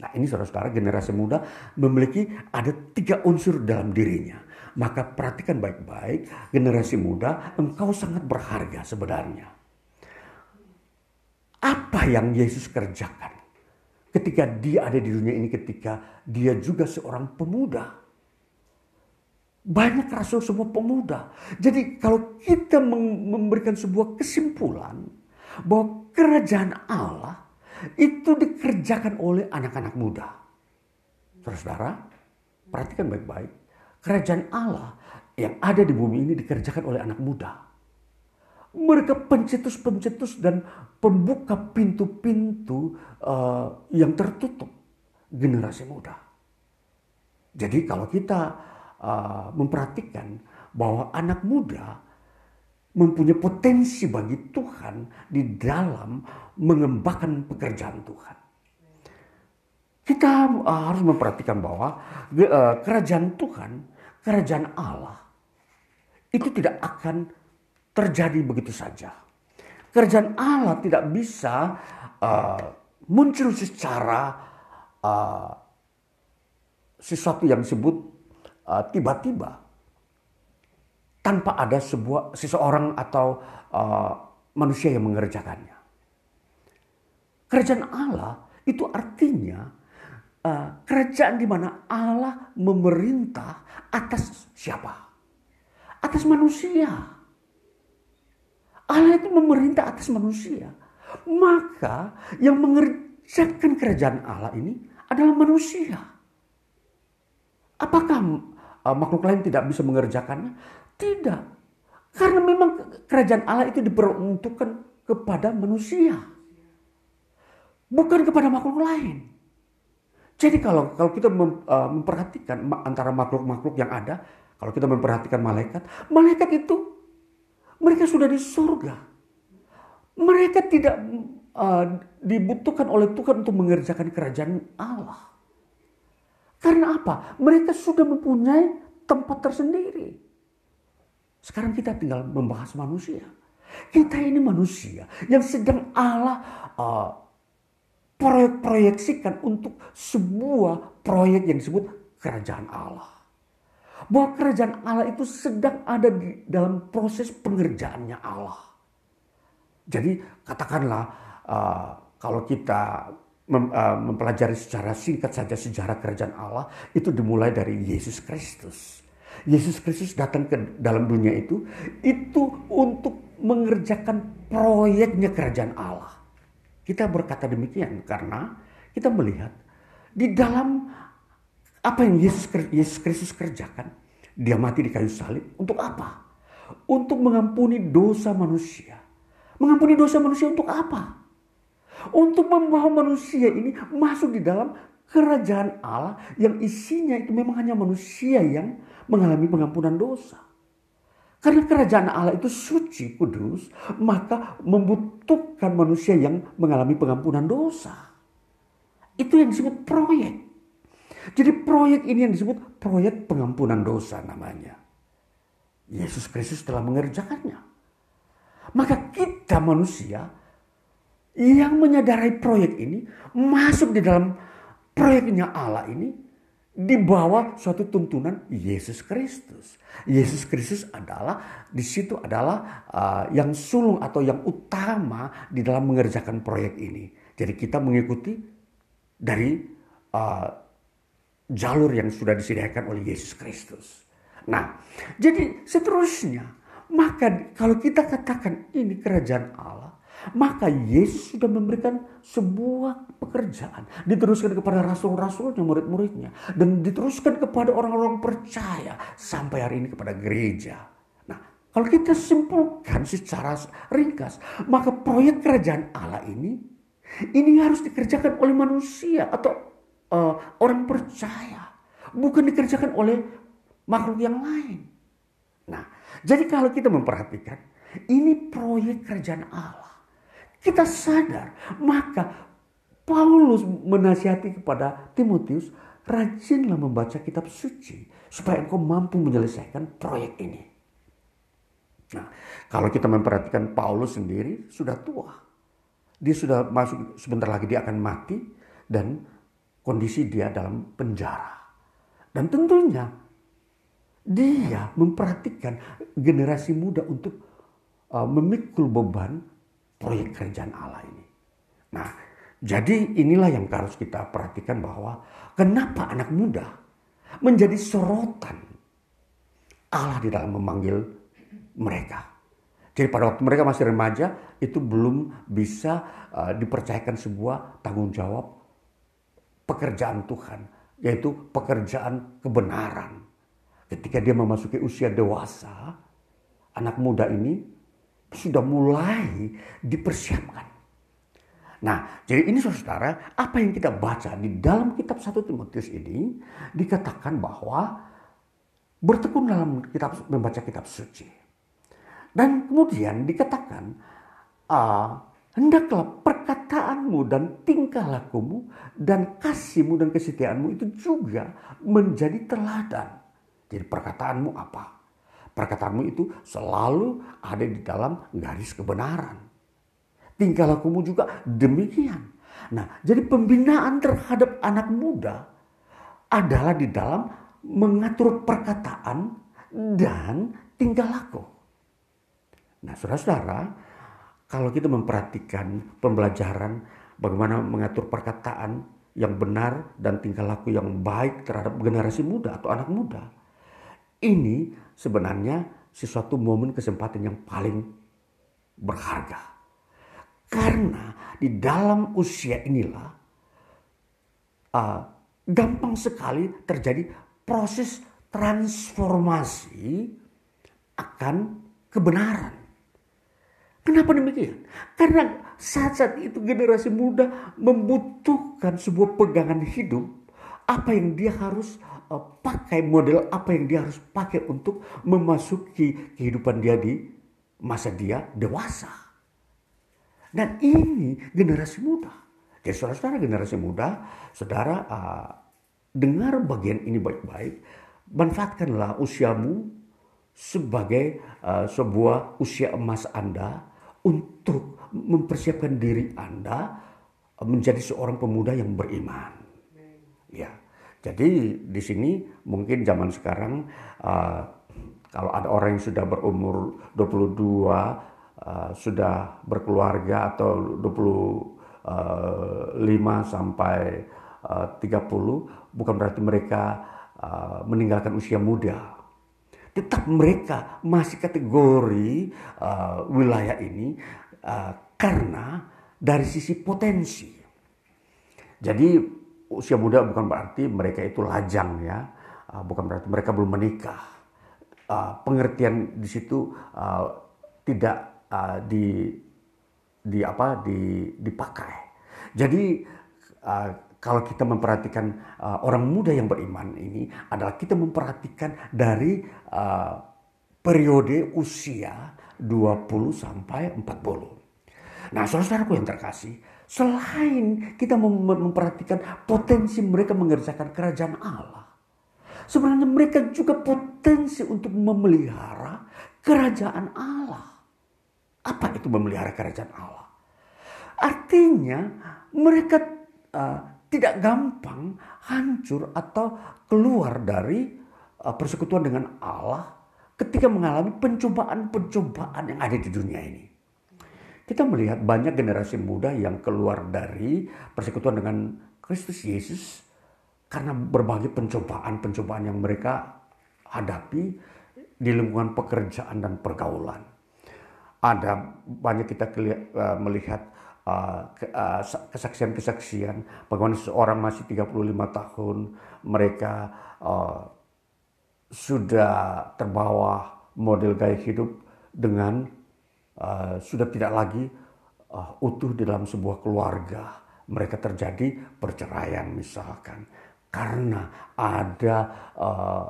Nah ini saudara-saudara generasi muda memiliki ada tiga unsur dalam dirinya. Maka perhatikan baik-baik generasi muda engkau sangat berharga sebenarnya. Apa yang Yesus kerjakan ketika dia ada di dunia ini ketika dia juga seorang pemuda. Banyak rasul semua pemuda. Jadi kalau kita memberikan sebuah kesimpulan bahwa kerajaan Allah itu dikerjakan oleh anak-anak muda. Saudara, perhatikan baik-baik. Kerajaan Allah yang ada di bumi ini dikerjakan oleh anak muda. Mereka pencetus-pencetus dan pembuka pintu-pintu uh, yang tertutup generasi muda. Jadi kalau kita uh, memperhatikan bahwa anak muda mempunyai potensi bagi Tuhan di dalam mengembangkan pekerjaan Tuhan. Kita uh, harus memperhatikan bahwa uh, kerajaan Tuhan, kerajaan Allah itu tidak akan terjadi begitu saja. Kerajaan Allah tidak bisa uh, muncul secara uh, sesuatu yang disebut Uh, tiba-tiba tanpa ada sebuah seseorang atau uh, manusia yang mengerjakannya. Kerajaan Allah itu artinya uh, kerajaan di mana Allah memerintah atas siapa? Atas manusia. Allah itu memerintah atas manusia. Maka yang mengerjakan kerajaan Allah ini adalah manusia. Apakah uh, makhluk lain tidak bisa mengerjakannya? Tidak. Karena memang kerajaan Allah itu diperuntukkan kepada manusia. Bukan kepada makhluk lain. Jadi kalau kalau kita uh, memperhatikan antara makhluk-makhluk yang ada, kalau kita memperhatikan malaikat, malaikat itu mereka sudah di surga. Mereka tidak uh, dibutuhkan oleh Tuhan untuk mengerjakan kerajaan Allah. Karena apa? Mereka sudah mempunyai tempat tersendiri. Sekarang kita tinggal membahas manusia. Kita ini manusia yang sedang Allah uh, proyek-proyeksikan untuk sebuah proyek yang disebut kerajaan Allah. Bahwa kerajaan Allah itu sedang ada di dalam proses pengerjaannya Allah. Jadi katakanlah uh, kalau kita mem, uh, mempelajari secara singkat saja sejarah kerajaan Allah itu dimulai dari Yesus Kristus. Yesus Kristus datang ke dalam dunia itu itu untuk mengerjakan proyeknya kerajaan Allah. Kita berkata demikian karena kita melihat di dalam apa yang Yesus, Yesus Kristus kerjakan, dia mati di kayu salib untuk apa? Untuk mengampuni dosa manusia. Mengampuni dosa manusia untuk apa? Untuk membawa manusia ini masuk di dalam kerajaan Allah yang isinya itu memang hanya manusia yang mengalami pengampunan dosa. Karena kerajaan Allah itu suci, kudus, maka membutuhkan manusia yang mengalami pengampunan dosa. Itu yang disebut proyek. Jadi proyek ini yang disebut proyek pengampunan dosa namanya. Yesus Kristus telah mengerjakannya. Maka kita manusia yang menyadari proyek ini masuk di dalam proyeknya Allah ini di bawah suatu tuntunan Yesus Kristus. Yesus Kristus adalah di situ adalah uh, yang sulung atau yang utama di dalam mengerjakan proyek ini. Jadi kita mengikuti dari uh, jalur yang sudah disediakan oleh Yesus Kristus. Nah, jadi seterusnya, maka kalau kita katakan ini kerajaan Allah, maka Yesus sudah memberikan sebuah pekerjaan. Diteruskan kepada rasul-rasulnya, murid-muridnya. Dan diteruskan kepada orang-orang percaya. Sampai hari ini kepada gereja. Nah, kalau kita simpulkan secara ringkas. Maka proyek kerajaan Allah ini. Ini harus dikerjakan oleh manusia atau uh, orang percaya. Bukan dikerjakan oleh makhluk yang lain. Nah, jadi kalau kita memperhatikan. Ini proyek kerajaan Allah kita sadar. Maka Paulus menasihati kepada Timotius, rajinlah membaca kitab suci supaya engkau mampu menyelesaikan proyek ini. Nah, kalau kita memperhatikan Paulus sendiri sudah tua. Dia sudah masuk sebentar lagi dia akan mati dan kondisi dia dalam penjara. Dan tentunya dia memperhatikan generasi muda untuk uh, memikul beban proyek kerajaan Allah ini. Nah, jadi inilah yang harus kita perhatikan bahwa kenapa anak muda menjadi sorotan Allah di dalam memanggil mereka. Jadi pada waktu mereka masih remaja itu belum bisa uh, dipercayakan sebuah tanggung jawab pekerjaan Tuhan, yaitu pekerjaan kebenaran. Ketika dia memasuki usia dewasa, anak muda ini sudah mulai dipersiapkan. Nah, jadi ini saudara, apa yang kita baca di dalam kitab 1 Timotius ini dikatakan bahwa bertekun dalam kitab membaca kitab suci. Dan kemudian dikatakan uh, hendaklah perkataanmu dan tingkah lakumu dan kasihmu dan kesetiaanmu itu juga menjadi teladan. Jadi perkataanmu apa? Perkataanmu itu selalu ada di dalam garis kebenaran. Tingkah lakumu juga demikian. Nah, jadi pembinaan terhadap anak muda adalah di dalam mengatur perkataan dan tingkah laku. Nah, saudara-saudara, kalau kita memperhatikan pembelajaran bagaimana mengatur perkataan yang benar dan tingkah laku yang baik terhadap generasi muda atau anak muda, ini sebenarnya sesuatu momen kesempatan yang paling berharga. Karena di dalam usia inilah uh, gampang sekali terjadi proses transformasi akan kebenaran. Kenapa demikian? Karena saat-saat itu generasi muda membutuhkan sebuah pegangan hidup apa yang dia harus uh, pakai model apa yang dia harus pakai untuk memasuki kehidupan dia di masa dia dewasa. Dan ini generasi muda. Jadi saudara-saudara generasi muda, saudara uh, dengar bagian ini baik-baik, manfaatkanlah usiamu sebagai uh, sebuah usia emas Anda untuk mempersiapkan diri Anda menjadi seorang pemuda yang beriman. Ya. Jadi di sini mungkin zaman sekarang uh, kalau ada orang yang sudah berumur 22 uh, sudah berkeluarga atau 25 uh, sampai uh, 30 bukan berarti mereka uh, meninggalkan usia muda. Tetap mereka masih kategori uh, wilayah ini uh, karena dari sisi potensi. Jadi usia muda bukan berarti mereka itu lajang ya, uh, bukan berarti mereka belum menikah. Uh, pengertian di situ uh, tidak uh, di di apa di dipakai. Jadi uh, kalau kita memperhatikan uh, orang muda yang beriman ini adalah kita memperhatikan dari uh, periode usia 20 sampai 40. Nah, saudara-saudaraku yang terkasih, Selain kita memperhatikan potensi mereka mengerjakan kerajaan Allah. Sebenarnya mereka juga potensi untuk memelihara kerajaan Allah. Apa itu memelihara kerajaan Allah? Artinya mereka uh, tidak gampang hancur atau keluar dari uh, persekutuan dengan Allah ketika mengalami pencobaan-pencobaan yang ada di dunia ini. Kita melihat banyak generasi muda yang keluar dari persekutuan dengan Kristus Yesus karena berbagai pencobaan-pencobaan yang mereka hadapi di lingkungan pekerjaan dan pergaulan. Ada banyak kita uh, melihat uh, uh, kesaksian-kesaksian bagaimana seorang masih 35 tahun mereka uh, sudah terbawa model gaya hidup dengan uh, sudah tidak lagi uh, utuh di dalam sebuah keluarga. Mereka terjadi perceraian misalkan karena ada uh,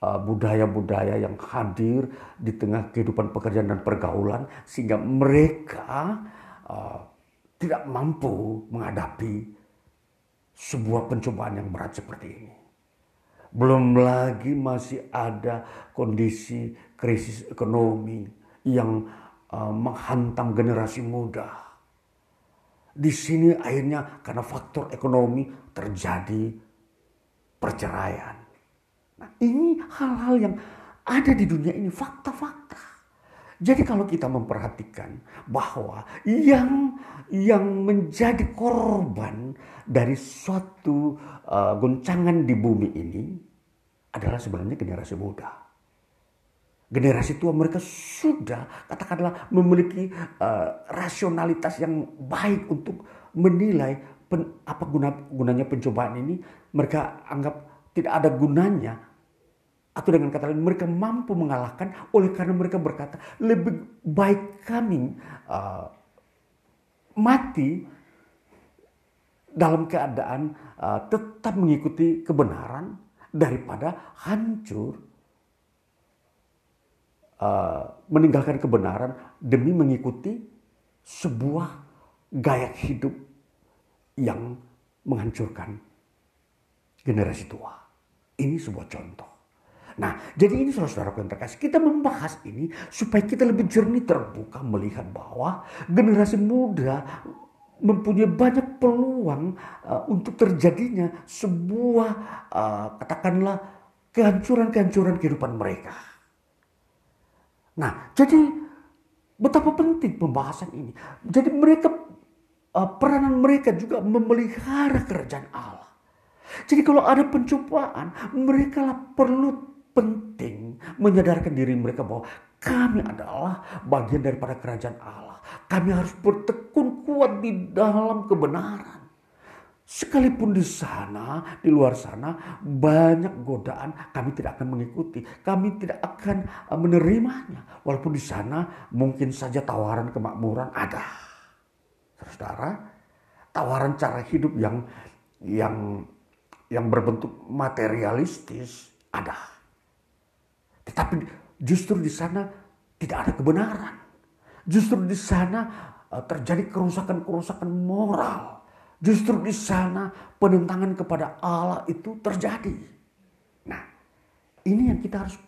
budaya-budaya uh, yang hadir di tengah kehidupan pekerjaan dan pergaulan sehingga mereka uh, tidak mampu menghadapi sebuah pencobaan yang berat seperti ini. Belum lagi masih ada kondisi krisis ekonomi yang uh, menghantam generasi muda. Di sini akhirnya karena faktor ekonomi terjadi perceraian. Nah, ini hal-hal yang ada di dunia ini fakta-fakta. Jadi kalau kita memperhatikan bahwa yang yang menjadi korban dari suatu uh, goncangan di bumi ini adalah sebenarnya generasi muda. Generasi tua mereka sudah katakanlah memiliki uh, rasionalitas yang baik untuk menilai pen, apa guna gunanya pencobaan ini. Mereka anggap tidak ada gunanya atau dengan kata lain mereka mampu mengalahkan oleh karena mereka berkata lebih baik kami uh, mati dalam keadaan uh, tetap mengikuti kebenaran daripada hancur uh, meninggalkan kebenaran demi mengikuti sebuah gaya hidup yang menghancurkan generasi tua. Ini sebuah contoh. Nah, jadi ini saudara-saudara yang terkasih, kita membahas ini supaya kita lebih jernih terbuka melihat bahwa generasi muda mempunyai banyak peluang uh, untuk terjadinya sebuah uh, katakanlah kehancuran-kehancuran kehidupan mereka. Nah, jadi betapa penting pembahasan ini. Jadi mereka uh, peranan mereka juga memelihara kerajaan Allah. Jadi kalau ada pencobaan, mereka perlu penting menyadarkan diri mereka bahwa kami adalah bagian daripada kerajaan Allah. Kami harus bertekun kuat di dalam kebenaran. Sekalipun di sana, di luar sana, banyak godaan kami tidak akan mengikuti. Kami tidak akan eh, menerimanya. Walaupun di sana mungkin saja tawaran kemakmuran ada. Saudara, tawaran cara hidup yang yang yang berbentuk materialistis ada. Tetapi justru di sana tidak ada kebenaran. Justru di sana eh, terjadi kerusakan-kerusakan moral Justru di sana penentangan kepada Allah itu terjadi. Nah, ini yang kita harus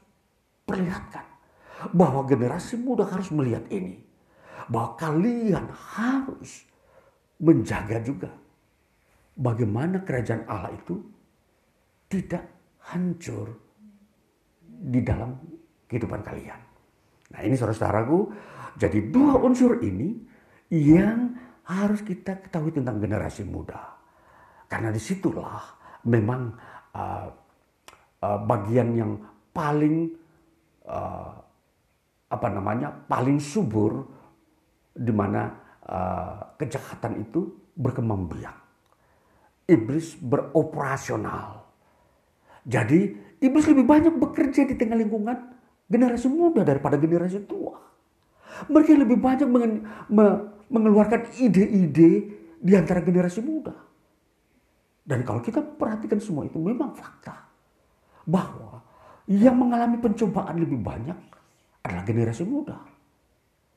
perlihatkan. Bahwa generasi muda harus melihat ini. Bahwa kalian harus menjaga juga bagaimana kerajaan Allah itu tidak hancur di dalam kehidupan kalian. Nah ini saudara-saudaraku, jadi dua unsur ini yang harus kita ketahui tentang generasi muda. Karena di situlah memang uh, uh, bagian yang paling uh, apa namanya paling subur di mana uh, kejahatan itu berkembang biak. Iblis beroperasional. Jadi iblis lebih banyak bekerja di tengah lingkungan generasi muda daripada generasi tua. Mereka lebih banyak mengeluarkan ide-ide di antara generasi muda. Dan kalau kita perhatikan semua itu memang fakta. Bahwa yang mengalami pencobaan lebih banyak adalah generasi muda.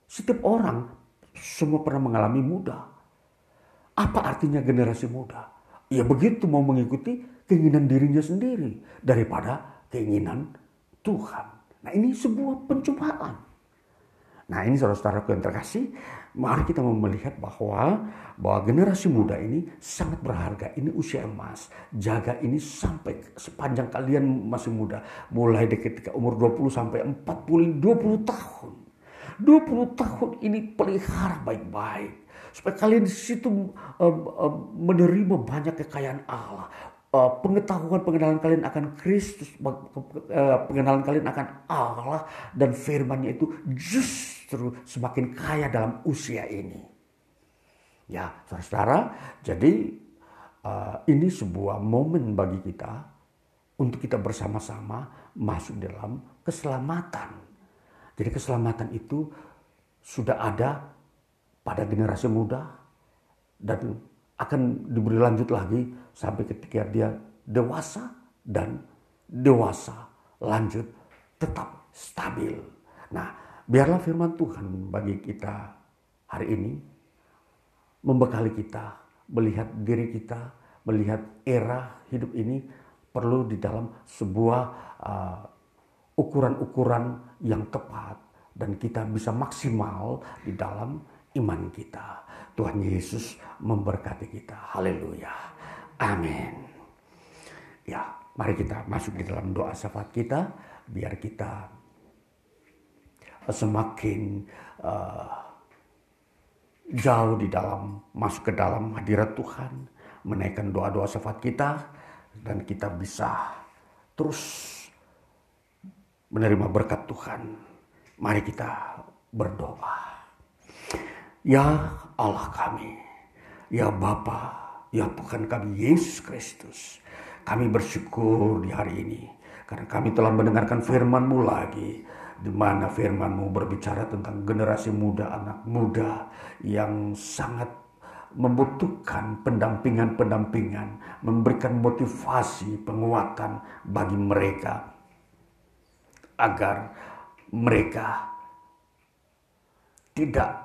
Setiap orang semua pernah mengalami muda. Apa artinya generasi muda? Ya begitu mau mengikuti keinginan dirinya sendiri daripada keinginan Tuhan. Nah ini sebuah pencobaan. Nah ini saudara-saudaraku yang terkasih, mari kita melihat bahwa bahwa generasi muda ini sangat berharga. Ini usia emas. Jaga ini sampai sepanjang kalian masih muda. Mulai dari ketika umur 20 sampai 40, 20 tahun. 20 tahun ini pelihara baik-baik. Supaya kalian di situ um, um, menerima banyak kekayaan Allah uh, pengetahuan pengenalan kalian akan Kristus, uh, pengenalan kalian akan Allah dan firman-Nya itu justru semakin kaya dalam usia ini. Ya, saudara-saudara, jadi uh, ini sebuah momen bagi kita untuk kita bersama-sama masuk dalam keselamatan. Jadi keselamatan itu sudah ada pada generasi muda dan akan diberi lanjut lagi sampai ketika dia dewasa dan dewasa lanjut tetap stabil. Nah, biarlah firman Tuhan bagi kita hari ini membekali kita melihat diri kita, melihat era hidup ini perlu di dalam sebuah uh, ukuran-ukuran uh, yang tepat dan kita bisa maksimal di dalam iman kita. Tuhan Yesus memberkati kita. Haleluya. Amin. Ya, mari kita masuk di dalam doa syafaat kita biar kita semakin uh, jauh di dalam masuk ke dalam hadirat Tuhan, menaikkan doa-doa syafaat kita dan kita bisa terus menerima berkat Tuhan. Mari kita berdoa. Ya Allah kami, ya Bapa, ya Tuhan kami Yesus Kristus. Kami bersyukur di hari ini karena kami telah mendengarkan firman-Mu lagi di mana firman-Mu berbicara tentang generasi muda, anak muda yang sangat membutuhkan pendampingan-pendampingan, memberikan motivasi, penguatan bagi mereka agar mereka tidak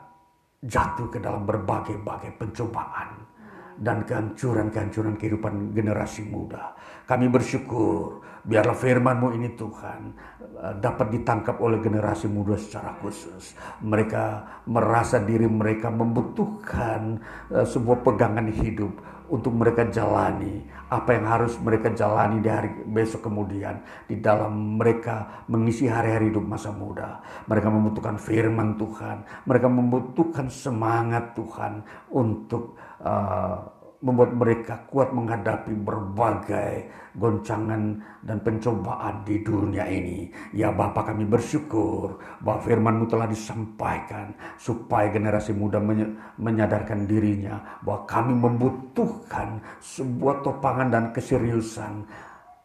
jatuh ke dalam berbagai-bagai pencobaan dan kehancuran-kehancuran kehidupan generasi muda. Kami bersyukur biarlah firman-Mu ini Tuhan eh, dapat ditangkap oleh generasi muda secara khusus. Mereka merasa diri mereka membutuhkan eh, sebuah pegangan hidup untuk mereka jalani apa yang harus mereka jalani di hari besok kemudian di dalam mereka mengisi hari-hari hidup masa muda. Mereka membutuhkan firman Tuhan, mereka membutuhkan semangat Tuhan untuk uh, membuat mereka kuat menghadapi berbagai goncangan dan pencobaan di dunia ini. Ya Bapak kami bersyukur bahwa firman-Mu telah disampaikan supaya generasi muda menyadarkan dirinya bahwa kami membutuhkan sebuah topangan dan keseriusan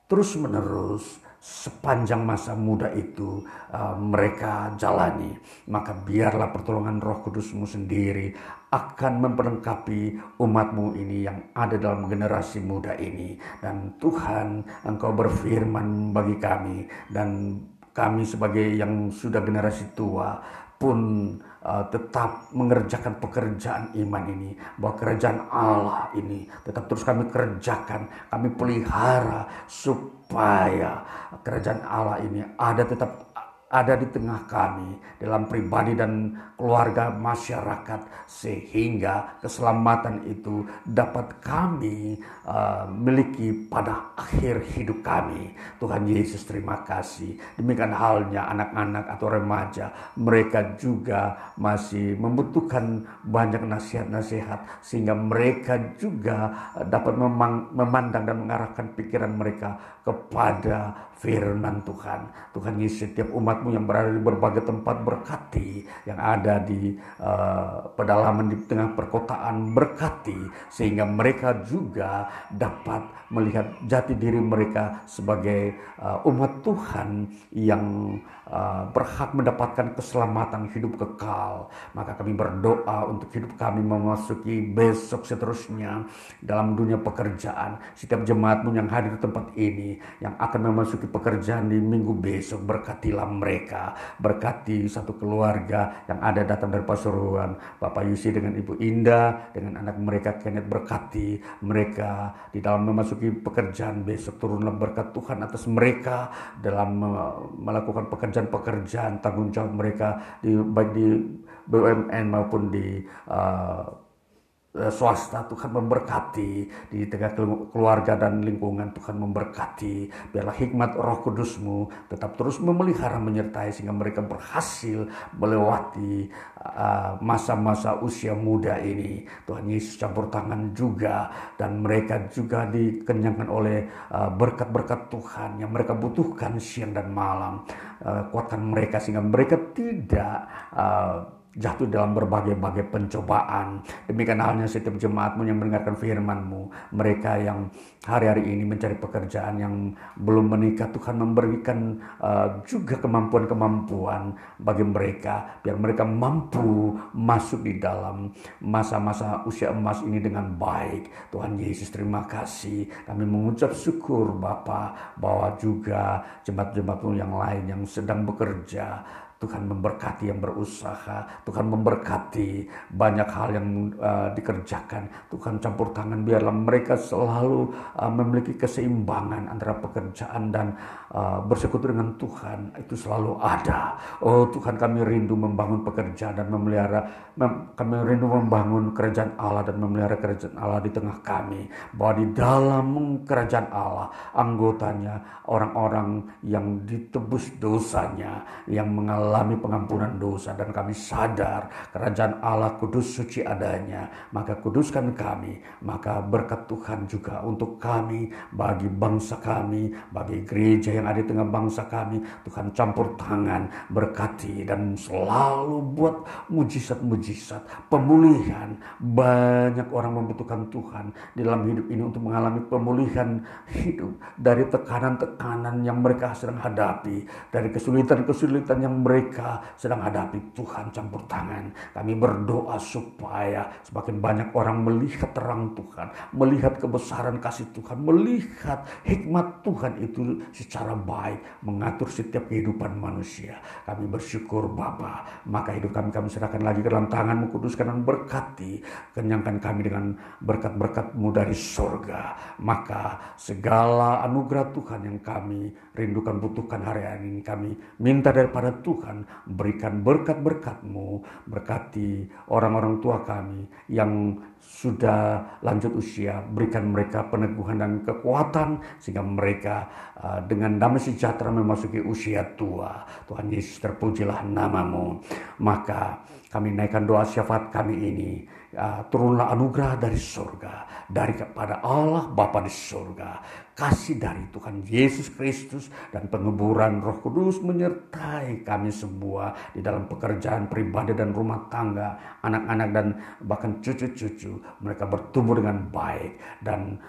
terus menerus sepanjang masa muda itu uh, mereka jalani. Maka biarlah pertolongan Roh Kudusmu sendiri akan memperlengkapi umatmu ini yang ada dalam generasi muda ini. Dan Tuhan engkau berfirman bagi kami. Dan kami sebagai yang sudah generasi tua pun uh, tetap mengerjakan pekerjaan iman ini bahwa kerajaan Allah ini tetap terus kami kerjakan kami pelihara supaya kerajaan Allah ini ada tetap ada di tengah kami dalam pribadi dan keluarga masyarakat sehingga keselamatan itu dapat kami uh, miliki pada akhir hidup kami. Tuhan Yesus terima kasih. Demikian halnya anak-anak atau remaja, mereka juga masih membutuhkan banyak nasihat-nasihat sehingga mereka juga dapat memandang dan mengarahkan pikiran mereka kepada firman Tuhan. Tuhan Yesus setiap umatmu yang berada di berbagai tempat berkati, yang ada di uh, pedalaman di tengah perkotaan berkati, sehingga mereka juga dapat melihat jati diri mereka sebagai uh, umat Tuhan yang uh, berhak mendapatkan keselamatan hidup kekal. Maka kami berdoa untuk hidup kami memasuki besok seterusnya dalam dunia pekerjaan. Setiap jemaatmu yang hadir di tempat ini, yang akan memasuki pekerjaan di minggu besok, berkatilah mereka. Berkati satu keluarga yang ada datang dari Pasuruan. Bapak Yusi dengan Ibu Indah, dengan anak mereka Kenneth berkati mereka di dalam memasuki pekerjaan besok. Turunlah berkat Tuhan atas mereka dalam melakukan pekerjaan-pekerjaan tanggung jawab mereka di baik di BUMN maupun di uh, swasta Tuhan memberkati. Di tengah keluarga dan lingkungan Tuhan memberkati. Biarlah hikmat roh kudusmu tetap terus memelihara menyertai sehingga mereka berhasil melewati eh, masa-masa uh, usia muda ini. Tuhan Yesus campur tangan juga dan mereka juga dikenyangkan oleh eh, berkat-berkat uh, Tuhan yang mereka butuhkan siang dan malam. Uh, kuatkan mereka sehingga mereka tidak uh, jatuh dalam berbagai-bagai pencobaan. Demikian halnya setiap jemaatmu yang mendengarkan firmanmu. Mereka yang hari-hari ini mencari pekerjaan yang belum menikah. Tuhan memberikan uh, juga kemampuan-kemampuan bagi mereka. Biar mereka mampu masuk di dalam masa-masa usia emas ini dengan baik. Tuhan Yesus terima kasih. Kami mengucap syukur Bapa bahwa juga jemaat-jemaatmu yang lain yang sedang bekerja Tuhan memberkati yang berusaha, Tuhan memberkati banyak hal yang uh, dikerjakan. Tuhan campur tangan biarlah mereka selalu uh, memiliki keseimbangan antara pekerjaan dan uh, bersekutu dengan Tuhan. Itu selalu ada. Oh Tuhan kami rindu membangun pekerjaan dan memelihara, mem kami rindu membangun kerajaan Allah dan memelihara kerajaan Allah di tengah kami. Bahwa di dalam kerajaan Allah anggotanya orang-orang yang ditebus dosanya, yang mengalami mengalami pengampunan dosa dan kami sadar kerajaan Allah kudus suci adanya. Maka kuduskan kami maka berkat Tuhan juga untuk kami bagi bangsa kami bagi gereja yang ada di tengah bangsa kami. Tuhan campur tangan berkati dan selalu buat mujizat-mujizat pemulihan. Banyak orang membutuhkan Tuhan di dalam hidup ini untuk mengalami pemulihan hidup dari tekanan-tekanan yang mereka sedang hadapi dari kesulitan-kesulitan yang mereka mereka sedang hadapi Tuhan campur tangan. Kami berdoa supaya semakin banyak orang melihat terang Tuhan, melihat kebesaran kasih Tuhan, melihat hikmat Tuhan itu secara baik mengatur setiap kehidupan manusia. Kami bersyukur Bapa, maka hidup kami kami serahkan lagi ke dalam tanganmu kuduskan dan berkati, kenyangkan kami dengan berkat-berkatmu dari surga. Maka segala anugerah Tuhan yang kami rindukan butuhkan hari ini kami minta daripada Tuhan Tuhan, berikan berkat-berkat-Mu, berkati orang-orang tua kami yang sudah lanjut usia, berikan mereka peneguhan dan kekuatan sehingga mereka uh, dengan damai sejahtera memasuki usia tua. Tuhan Yesus terpujilah namamu. Maka kami naikkan doa syafaat kami ini uh, turunlah anugerah dari surga, dari kepada Allah Bapa di surga, kasih dari Tuhan Yesus Kristus dan penguburan Roh Kudus menyertai kami semua di dalam pekerjaan pribadi dan rumah tangga, anak-anak dan bahkan cucu-cucu mereka bertumbuh dengan baik dan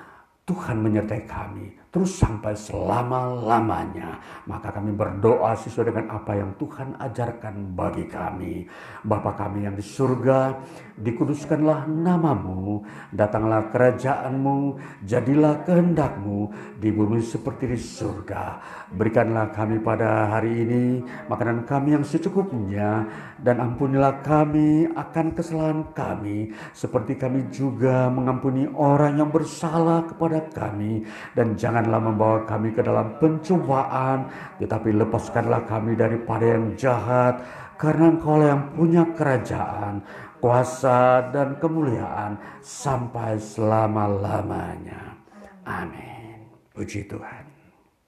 Tuhan menyertai kami terus sampai selama-lamanya. Maka kami berdoa sesuai dengan apa yang Tuhan ajarkan bagi kami. Bapa kami yang di surga, dikuduskanlah namamu, datanglah kerajaanmu, jadilah kehendakmu di bumi seperti di surga. Berikanlah kami pada hari ini makanan kami yang secukupnya dan ampunilah kami akan kesalahan kami seperti kami juga mengampuni orang yang bersalah kepada kami dan jangan janganlah membawa kami ke dalam pencobaan, tetapi lepaskanlah kami daripada yang jahat, karena Engkau yang punya kerajaan, kuasa dan kemuliaan sampai selama-lamanya. Amin. Puji Tuhan.